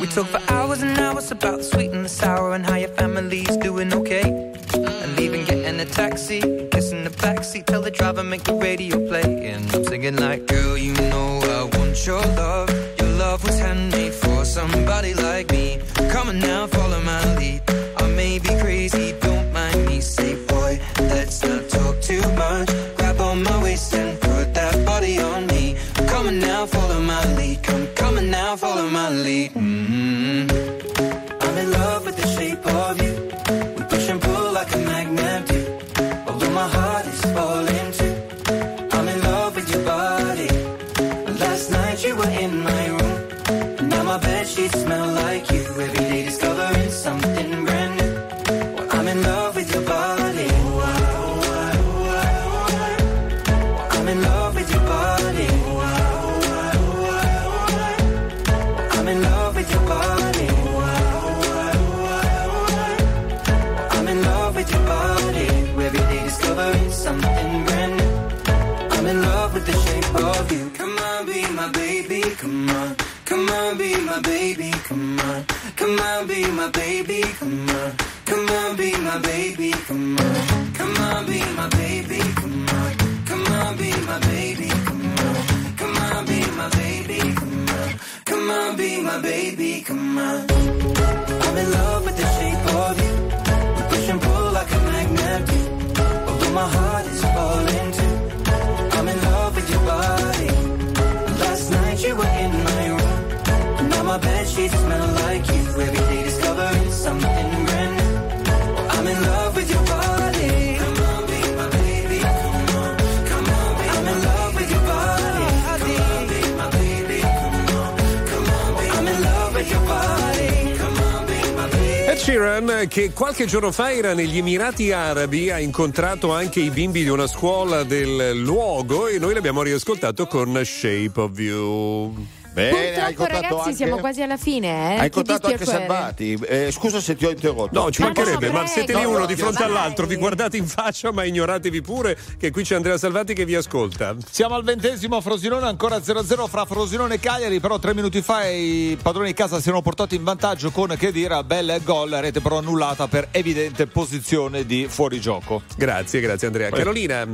Speaker 7: We talk for hours and hours about the sweet and the sour and how your family's doing okay. And leaving, getting a taxi, kissing the backseat, tell the driver make the radio play. And I'm singing like, girl, you know I want your love. Your love was handmade for somebody like me. Come on now, baby. Come on. Come on, be my baby. Come on. Come on, be my baby. Come on. Come on, be my baby. Come on. Come on, be my baby. Come on. Come on, be my baby. Come on. Come on, be my baby. Come on. I'm in love with the shape of you. We push and pull like a magnet. Although my heart my bed sheets smell like you. Every day discovering something brand new. I'm in love with your body. Come on, be my baby. Come on, come on, be I'm in love with your body. Come on, be my baby. Come on, come on, be I'm in love with your body.
Speaker 2: Sheeran, che qualche giorno fa era negli Emirati Arabi, ha incontrato anche i bimbi di una scuola del luogo e noi l'abbiamo riascoltato con Shape of You.
Speaker 1: Bene, hai
Speaker 3: Purtroppo
Speaker 1: incontrato
Speaker 3: ragazzi
Speaker 1: anche...
Speaker 3: siamo quasi alla fine, eh.
Speaker 1: Hai
Speaker 3: Che
Speaker 1: incontrato anche. Salvati. Eh, scusa se ti ho interrotto.
Speaker 2: No, ci mancherebbe, ma siete lì
Speaker 1: No,
Speaker 2: uno
Speaker 1: no,
Speaker 2: di fronte
Speaker 3: vai.
Speaker 2: all'altro, vi guardate in faccia, ma ignoratevi pure che qui c'è Andrea Salvati che vi ascolta.
Speaker 21: Siamo al ventesimo, Frosinone ancora 0-0 fra Frosinone e Cagliari, però tre minuti fa i padroni di casa si erano portati in vantaggio con Chedira, bel gol, rete però annullata per evidente posizione di fuorigioco.
Speaker 2: Grazie, grazie Andrea. Carolina,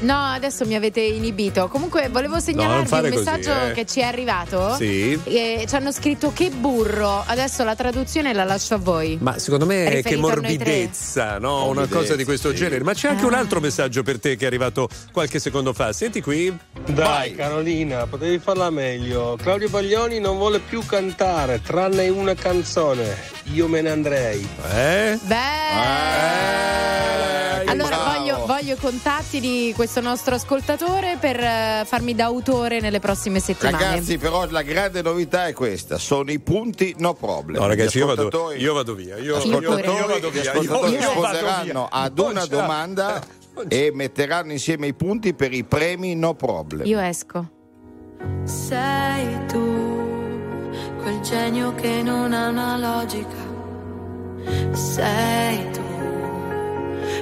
Speaker 3: No, adesso mi avete inibito. Comunque volevo segnalarvi
Speaker 2: fare
Speaker 3: un
Speaker 2: così,
Speaker 3: messaggio
Speaker 2: eh.
Speaker 3: che ci è arrivato.
Speaker 2: Sì.
Speaker 3: E ci hanno scritto che burro. Adesso la traduzione la lascio a voi.
Speaker 2: ma secondo me
Speaker 3: Riferito
Speaker 2: che morbidezza, no? Una
Speaker 1: Morbidezza,
Speaker 2: cosa di questo
Speaker 1: sì.
Speaker 2: genere. Ma c'è anche un altro messaggio per te che è arrivato qualche secondo fa. Senti qui.
Speaker 22: Dai Carolina, potevi farla meglio. Claudio Baglioni non vuole più cantare, tranne una canzone. Io me ne andrei.
Speaker 2: Eh?
Speaker 3: Beh. Allora voglio, voglio i contatti di questo nostro ascoltatore per eh, farmi da autore nelle prossime settimane.
Speaker 1: Ragazzi, però la grande novità è questa: sono i punti no problem.
Speaker 2: No, ragazzi,
Speaker 1: Gli
Speaker 2: io vado,
Speaker 1: ascoltatori-
Speaker 2: io vado via. Io, io,
Speaker 1: ascoltatori,
Speaker 2: io vado
Speaker 1: gli
Speaker 2: via.
Speaker 1: ascoltatori
Speaker 2: Io- io vado
Speaker 1: risponderanno ad una domanda e metteranno insieme i punti per i premi no problem.
Speaker 3: Io esco.
Speaker 9: Sei tu, quel genio che non ha una logica. Sei tu,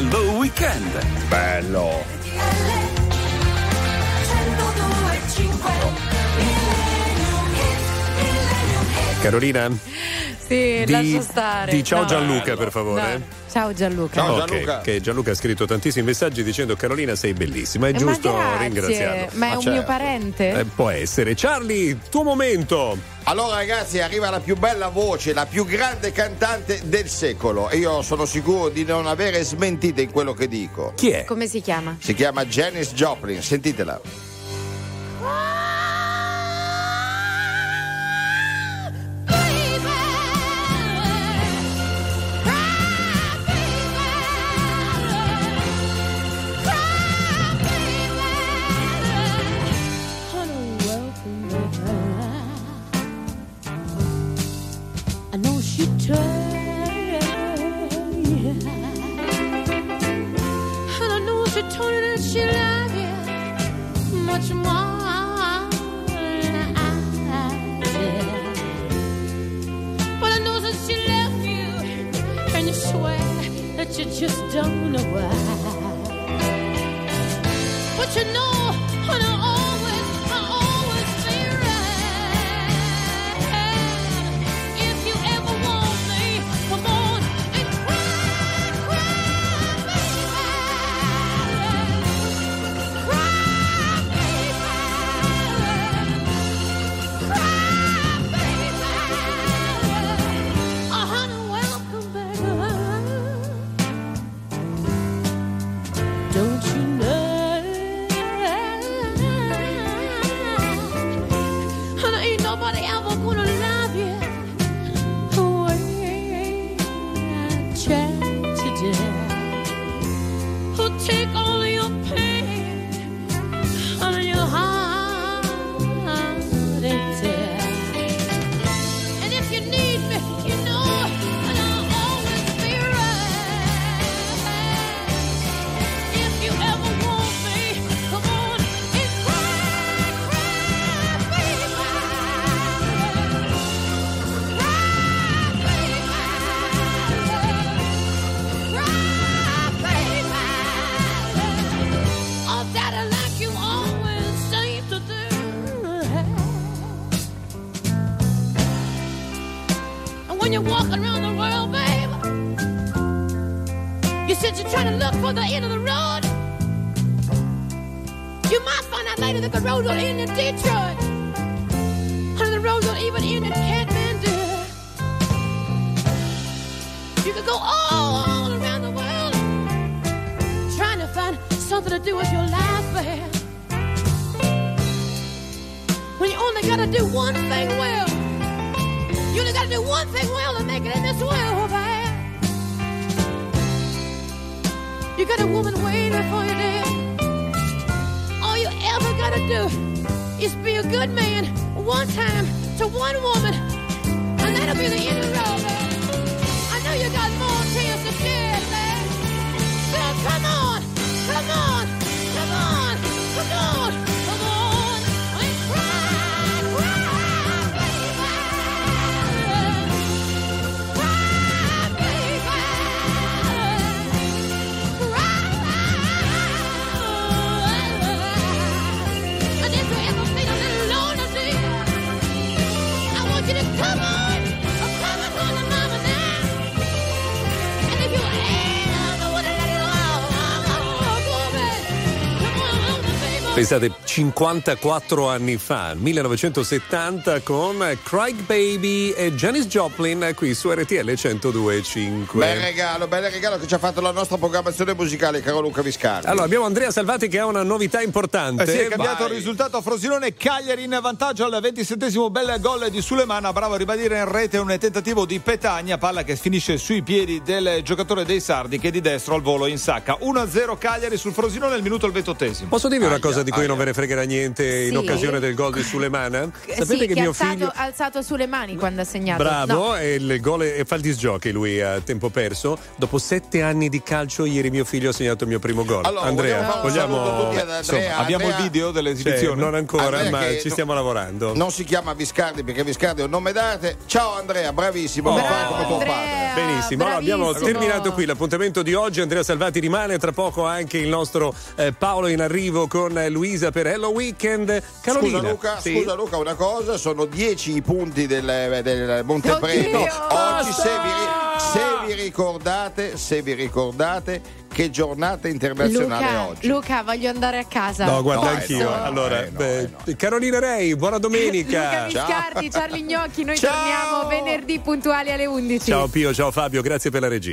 Speaker 23: Hello Weekend.
Speaker 1: Bello.
Speaker 2: Carolina?
Speaker 3: Sì,
Speaker 2: Di-
Speaker 3: lascia stare.
Speaker 2: di ciao
Speaker 3: No.
Speaker 2: Gianluca, per favore.
Speaker 3: No. Ciao Gianluca.
Speaker 2: Ok, Che Gianluca ha scritto tantissimi messaggi dicendo Carolina sei bellissima, è
Speaker 3: Eh,
Speaker 2: giusto
Speaker 3: ma
Speaker 2: ringraziarlo.
Speaker 3: Ma è un mio
Speaker 1: certo.
Speaker 3: parente?
Speaker 2: Eh, può essere. Charlie, tuo momento.
Speaker 1: Allora ragazzi arriva la più bella voce, la più grande cantante del secolo e io sono sicuro di non avere smentite in quello che dico.
Speaker 2: Chi è?
Speaker 3: Come si chiama?
Speaker 1: Si chiama Janis Joplin, sentitela.
Speaker 19: I the road don't end in Detroit. And the road don't even end in Kathmandu. You could go all around the world trying to find something to do with your life, babe. When you only gotta do one thing well. You only gotta do one thing well to make it in this world, babe. You got a woman waiting for you there. Do is be a good man one time to one woman, and that'll be the end of the road, babe. I know you got more tears to shed, babe. So come on, come on, come on,
Speaker 2: Pensate, 54 anni fa, 1970, con Craig Baby e Janis Joplin qui su RTL 102.5.
Speaker 1: Bel regalo, bel regalo che ci ha fatto la nostra programmazione musicale, caro Luca Viscardi.
Speaker 2: Allora, abbiamo Andrea Salvati che ha una novità importante.
Speaker 21: Eh sì, è cambiato
Speaker 2: Vai.
Speaker 21: il risultato a Frosinone Cagliari in vantaggio al 27 bel gol di Sulemana bravo a ribadire in rete un tentativo di Petagna palla che finisce sui piedi del giocatore dei Sardi che di destro al volo insacca 1-0 Cagliari sul Frosinone al minuto al 28
Speaker 2: Posso dirvi una cosa di cui non ve ne fregherà niente in
Speaker 3: Sì.
Speaker 2: occasione del gol di Sulemana? Sapete
Speaker 3: sì,
Speaker 2: che
Speaker 3: ha
Speaker 2: mio
Speaker 3: alzato,
Speaker 2: figlio.
Speaker 3: ha alzato sulle mani quando ha segnato.
Speaker 2: Bravo,
Speaker 3: No.
Speaker 2: e il gol e fa il disgiochi lui a tempo perso. Dopo sette anni di calcio, ieri mio figlio ha segnato il mio primo gol.
Speaker 1: Allora,
Speaker 2: Andrea,
Speaker 1: vogliamo ad Andrea.
Speaker 2: insomma,
Speaker 21: abbiamo il video dell'esibizione?
Speaker 2: Sì, non ancora,
Speaker 1: Andrea
Speaker 2: ma
Speaker 1: che
Speaker 2: ci
Speaker 1: no-
Speaker 2: stiamo lavorando.
Speaker 1: Non si chiama Viscardi perché Viscardi è un nome d'arte. Ciao Andrea, bravissimo,
Speaker 2: Oh.
Speaker 1: fa come tuo padre.
Speaker 2: Benissimo, allora, abbiamo terminato qui l'appuntamento di oggi. Andrea Salvati rimane, tra poco anche il nostro eh, Paolo in arrivo con eh, Luisa per Hello Weekend. Carolina,
Speaker 1: Scusa Luca,
Speaker 2: sì?
Speaker 1: scusa Luca, una cosa, sono 10 i punti del, del Montepremi. Oggi se vi, se vi ricordate, se vi ricordate che giornata internazionale è
Speaker 3: Luca,
Speaker 1: oggi.
Speaker 3: Luca, voglio andare a casa.
Speaker 2: No, guarda
Speaker 1: No, eh,
Speaker 2: anch'io.
Speaker 1: no,
Speaker 2: allora,
Speaker 1: eh, no,
Speaker 2: beh, Carolina Rei, buona
Speaker 3: Luca
Speaker 2: domenica.
Speaker 3: Viscardi, Charlie Gnocchi, noi
Speaker 1: Ciao!
Speaker 3: torniamo venerdì puntuali alle 11.
Speaker 2: Ciao Pio, ciao Fabio, grazie per la regia.